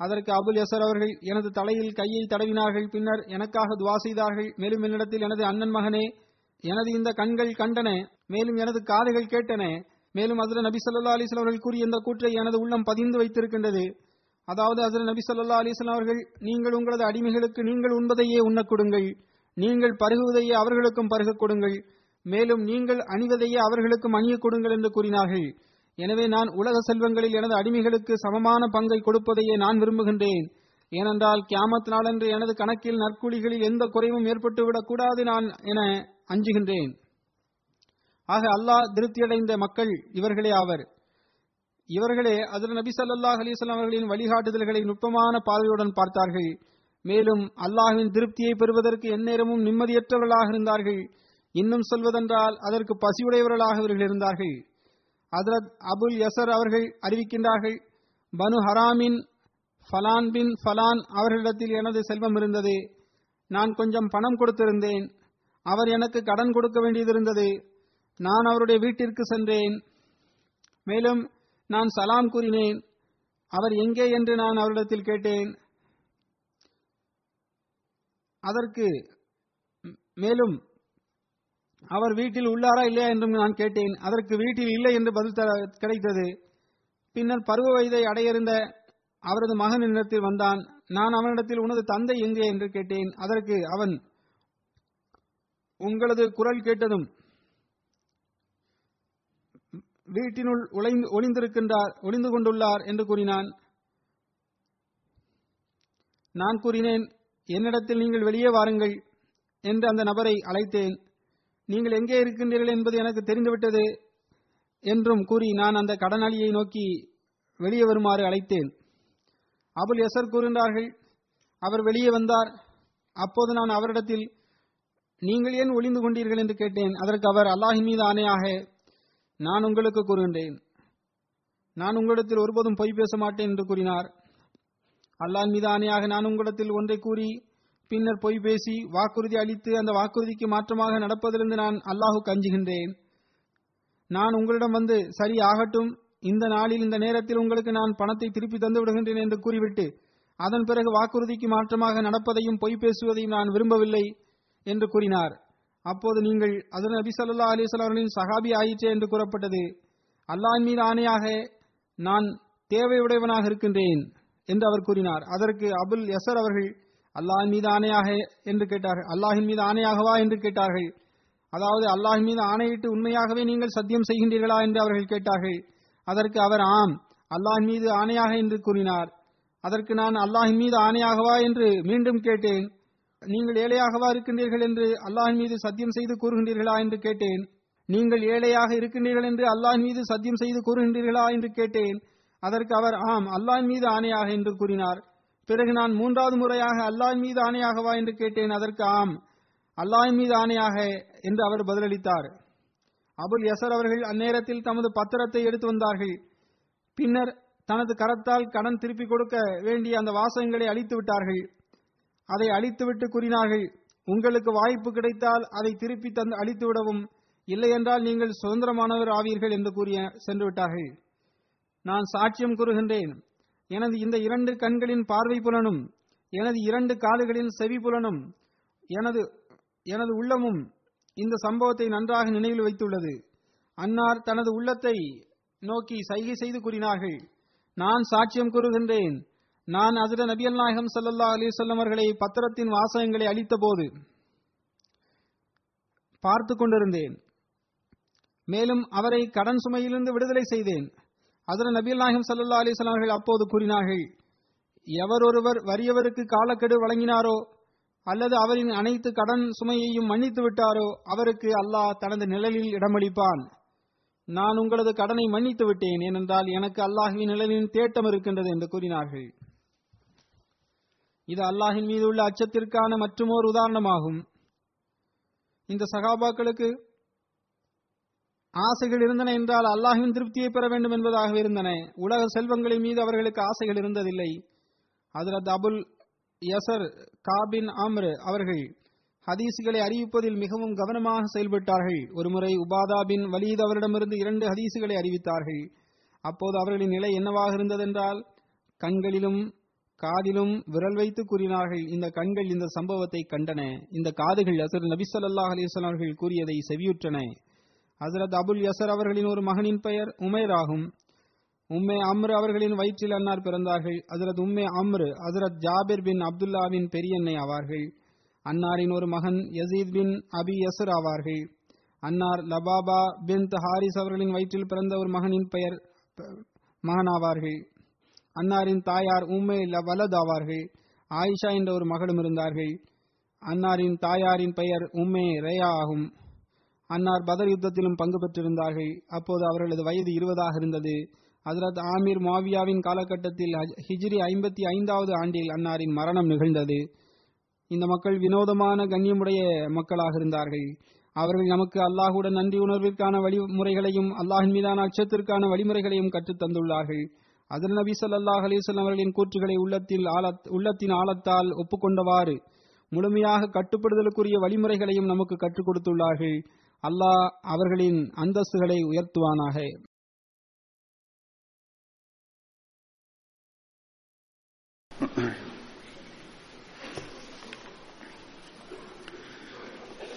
அதற்கு அபுல் யசர் அவர்கள் எனது தலையில் கையை தடவினார்கள் பின்னர் எனக்காக துவா செய்தார்கள் மேலும் என்னிடத்தில் எனது அண்ணன் மகனே எனது இந்த கண்கள் கண்டன மேலும் எனது காதுகள் கேட்டன மேலும் அதில் நபி ஸல்லல்லாஹு அலிஸ்லாம் அவர்கள் கூறிய இந்த கூற்றை எனது உள்ளம் பதிந்து வைத்திருக்கின்றது. அதாவது அதில் நபி ஸல்லல்லாஹு அலிஸ்லாம் அவர்கள் நீங்கள் உங்களது அடிமைகளுக்கு நீங்கள் உண்பதையே உண்ணக் கொடுங்கள் நீங்கள் பருகுவதையே அவர்களுக்கும் பருகக் கொடுங்கள் மேலும் நீங்கள் அணிவதையே அவர்களுக்கும் அணியக் கொடுங்கள் என்று கூறினார்கள். எனவே நான் உலக செல்வங்களில் எனது அடிமைகளுக்கு சமமான பங்கை கொடுப்பதையே நான் விரும்புகின்றேன். ஏனென்றால் கியாமத் நாளன்று எனது கணக்கில் நற்கூலிகளில் எந்த குறைவும் ஏற்பட்டுவிடக் கூடாது நான் என அஞ்சுகின்றேன். ஆக அல்லாஹ் திருப்தியடைந்த மக்கள் இவர்களே ஆவர். இவர்களே அதில் நபி சல்லாஹ் அலிஸ்லாம் அவர்களின் வழிகாட்டுதல்களை நுட்பமான பார்வையுடன் பார்த்தார்கள். மேலும் அல்லாஹின் திருப்தியை பெறுவதற்கு எந்நேரமும் நிம்மதியற்றவர்களாக இருந்தார்கள். இன்னும் சொல்வதென்றால் அதற்கு பசியுடையவர்களாக இவர்கள் இருந்தார்கள். அதரத் அபுல் யசர் அவர்கள் அறிவிக்கின்றார்கள் பனு ஹராமின் ஃபலான் பின் ஃபலான் அவர்களிடத்தில் எனது செல்வம் இருந்தது. நான் கொஞ்சம் பணம் கொடுத்திருந்தேன். அவர் எனக்கு கடன் கொடுக்க வேண்டியதிருந்தது நான் அவருடைய வீட்டிற்கு சென்றேன். மேலும் நான் சலாம் கூறினேன். அவர் எங்கே என்று நான் அவரிடத்தில் கேட்டேன். அதற்கு மேலும் அவர் வீட்டில் உள்ளாரா இல்லையா என்றும் நான் கேட்டேன். அதற்கு வீட்டில் இல்லை என்று பதில் கிடைத்தது. பின்னர் பருவ வயதை அடையிருந்த அவரது மகன் என்னிடத்தில் வந்தான். நான் அவனிடத்தில் உனது தந்தை எங்கே? என்று கேட்டேன். அதற்கு அவன் உங்களது குரல் கேட்டதும் வீட்டினுள் உழைந்து ஒளிந்திருக்கின்றார் ஒளிந்து கொண்டுள்ளார் என்று கூறினான். நான் கூறினேன் என்னிடத்தில் நீங்கள் வெளியே வாருங்கள் என்று அந்த நபரை அழைத்தேன். நீங்கள் எங்கே இருக்கின்றீர்கள் என்பது எனக்கு தெரிந்துவிட்டது என்றும் கூறி நான் அந்த கடனாளியை நோக்கி வெளியே வருமாறு அழைத்தேன். அபுல் எசர் கூறுகின்றார்கள் அவர் வெளியே வந்தார். அப்போது நான் அவரிடத்தில் நீங்கள் ஏன் ஒளிந்து கொண்டீர்கள் என்று கேட்டேன். அதற்கு அவர் அல்லாஹின் மீது ஆணையாக நான் உங்களுக்கு கூறுகின்றேன். நான் உங்களிடத்தில் ஒருபோதும் பொய் பேச மாட்டேன் என்று கூறினார். அல்லாஹ் மீது ஆணையாக நான் உங்களிடத்தில் ஒன்றை கூறி பின்னர் பொய் பேசி வாக்குறுதி அளித்து அந்த வாக்குறுதிக்கு மாற்றமாக நடப்பதிலிருந்து நான் அல்லாஹுக்கு அஞ்சுகின்றேன். நான் உங்களிடம் வந்து சரி ஆகட்டும் இந்த நாளில் இந்த நேரத்தில் உங்களுக்கு நான் பணத்தை திருப்பி தந்து விடுகின்றேன் என்று கூறிவிட்டு அதன் பிறகு வாக்குறுதிக்கு மாற்றமாக நடப்பதையும் பொய் பேசுவதையும் நான் விரும்பவில்லை என்று கூறினார். அப்போது நீங்கள் அதன் நபி சல்லா அலிஸ்லாம் அவர்களின் சஹாபி ஆயிற்றே என்று கூறப்பட்டது. அல்லாஹ் மீது ஆணையாக நான் தேவையுடையவனாக இருக்கின்றேன் என்று அவர் கூறினார். அதற்கு அபுல் யசர் அவர்கள் அல்லாஹின் மீது ஆணையாக என்று கேட்டார்கள். அல்லாஹின் மீது ஆணையாகவா? என்று கேட்டார்கள். அதாவது அல்லாஹின் மீது ஆணையிட்டு உண்மையாகவே நீங்கள் சத்தியம் செய்கின்றீர்களா? என்று அவர்கள் கேட்டார்கள். அதற்கு அவர் ஆம் அல்லாஹ் மீது ஆணையாக என்று கூறினார். அதற்கு நான் அல்லாஹின் மீது ஆணையாகவா என்று மீண்டும் கேட்டேன். நீங்கள் ஏழையாகவா இருக்கின்றீர்கள் என்று அல்லாஹின் மீது சத்தியம் செய்து கூறுகின்றீர்களா என்று கேட்டேன். நீங்கள் ஏழையாக இருக்கின்றீர்கள் என்று அல்லாஹின் மீது சத்தியம் செய்து கூறுகின்றீர்களா என்று கேட்டேன். அதற்கு அவர் ஆம் அல்லாஹின் மீது ஆணையாக என்று கூறினார். பிறகு நான் மூன்றாவது முறையாக அல்லாஹின் மீது ஆணையாகவா என்று கேட்டேன். அதற்கு ஆம் அல்லாஹின் மீது ஆணையாக என்று அவர் பதிலளித்தார். அபுல் யசர் அவர்கள் அந்நேரத்தில் தமது பத்திரத்தை எடுத்து வந்தார்கள். பின்னர் தனது கரத்தால் கடன் திருப்பிக் கொடுக்க வேண்டிய அந்த வாசகங்களை அழித்து விட்டார்கள். அதை அழித்துவிட்டு கூறினார்கள் உங்களுக்கு வாய்ப்பு கிடைத்தால் அதை திருப்பி தந்து அழித்து விடவும் இல்லையென்றால் நீங்கள் சுதந்திரமானவர் ஆவீர்கள் என்று கூறிய சென்று விட்டார்கள். நான் சாட்சியம் கூறுகின்றேன். எனது இந்த இரண்டு கண்களின் பார்வை புலனும் எனது இரண்டு காதுகளின் செவி புலனும் எனது எனது உள்ளமும் இந்த சம்பவத்தை நன்றாக நினைவில் வைத்துள்ளது. அன்னார் தனது உள்ளத்தை நோக்கி சைகை செய்து கூறினார்கள். நான் சாட்சியம் கூறுகின்றேன். நான் அதிர நபியல் நாயகம் சல்லா அலிசல்லம் அவர்களை பத்திரத்தின் வாசகங்களை அளித்த போது பார்த்து கொண்டிருந்தேன். மேலும் அவரை கடன் சுமையிலிருந்து விடுதலை செய்தேன். அதில் நபியல் நாயகம் சல்லா அலிஸ்லாம் அவர்கள் அப்போது கூறினார்கள் எவர் ஒருவர் வறியவருக்கு காலக்கெடு வழங்கினாரோ அல்லது அவரின் அனைத்து கடன் சுமையையும் மன்னித்து விட்டாரோ அவருக்கு அல்லாஹ் தனது நிழலில் இடமளிப்பான். நான் உங்களது கடனை மன்னித்து விட்டேன் ஏனென்றால் எனக்கு அல்லாஹுவின் நிழலின் தேட்டம் இருக்கின்றது என்று கூறினார்கள். இது அல்லாஹின் மீது உள்ள அச்சத்திற்கான மற்றுமோர் உதாரணமாகும். இந்த சகாபாக்களுக்கு ஆசைகள் இருந்தன என்றால் அல்லாஹின் திருப்தியை பெற வேண்டும் என்பதாக இருந்தன. உலக செல்வங்களின் மீது அவர்களுக்கு ஆசைகள் இருந்ததில்லை. ஹதரத் அபுல் யசர் காபின் ஆம்ரு அவர்கள் ஹதீசுகளை அறிவிப்பதில் மிகவும் கவனமாக செயல்பட்டார்கள். ஒருமுறை உபாதா பின் வலீத் அவரிடமிருந்து இரண்டு ஹதீசுகளை அறிவித்தார்கள். அப்போது அவர்களின் நிலை என்னவாக இருந்ததென்றால் கண்களிலும் காதிலும் விரல் வைத்து கூறினார்கள். இந்த கண்கள் இந்த சம்பவத்தை கண்டன. இந்த காதுகள் அசர் நபி ஸல்லல்லாஹு அவர்கள் கூறியதை செவியுற்றன. ஹசரத் அபுல் யசர் அவர்களின் ஒரு மகனின் பெயர் உமேர் ஆகும். உம்மே அம்ரு அவர்களின் வயிற்றில் அன்னார் பிறந்தார்கள். ஹசரத் உம்மே அம்ரு ஹசரத் ஜாபிர் பின் அப்துல்லாவின் பெரியன்னை ஆவார்கள். அன்னாரின் ஒரு மகன் யசீத் பின் அபி யசர் ஆவார்கள். அன்னார் லபாபா பின் ஹாரிஸ் அவர்களின் வயிற்றில் பிறந்த ஒரு மகனின் பெயர் மகனாவார்கள் அன்னாரின் தாயார் உம்மே வலத் ஆவார்கள். ஆயிஷா என்ற ஒரு மகளும் இருந்தார்கள். அன்னாரின் தாயாரின் பெயர் உம்மே ரேயா ஆகும். அன்னார் பதர் யுத்தத்திலும் பங்கு பெற்றிருந்தார்கள். அப்போது அவர்களது வயது இருபதாக இருந்தது. ஹசரத் ஆமீர் மாவியாவின் காலகட்டத்தில் ஹிஜ்ரி ஐம்பத்தி ஐந்தாவது ஆண்டில் அன்னாரின் மரணம் நிகழ்ந்தது. இந்த மக்கள் வினோதமான கண்ணியமுடைய மக்களாக இருந்தார்கள். அவர்கள் நமக்கு அல்லாஹுடன் நன்றி உணர்விற்கான வழிமுறைகளையும் அல்லாஹின் மீதான அச்சத்திற்கான வழிமுறைகளையும் கற்றுத் தந்துள்ளார்கள். அதில் நபி சொல்லாஹ் அலிசல்லாம் அவர்களின் கூற்றுகளை உள்ளத்தில் ஆழத் உள்ளத்தின் ஆழத்தால் ஒப்புக்கொண்டவாறு முழுமையாக கட்டுப்படுதலுக்குரிய வழிமுறைகளையும் நமக்கு கற்றுக் கொடுத்துள்ளார்கள். அல்லாஹ் அவர்களின் அந்தஸ்துகளை உயர்த்துவானாக.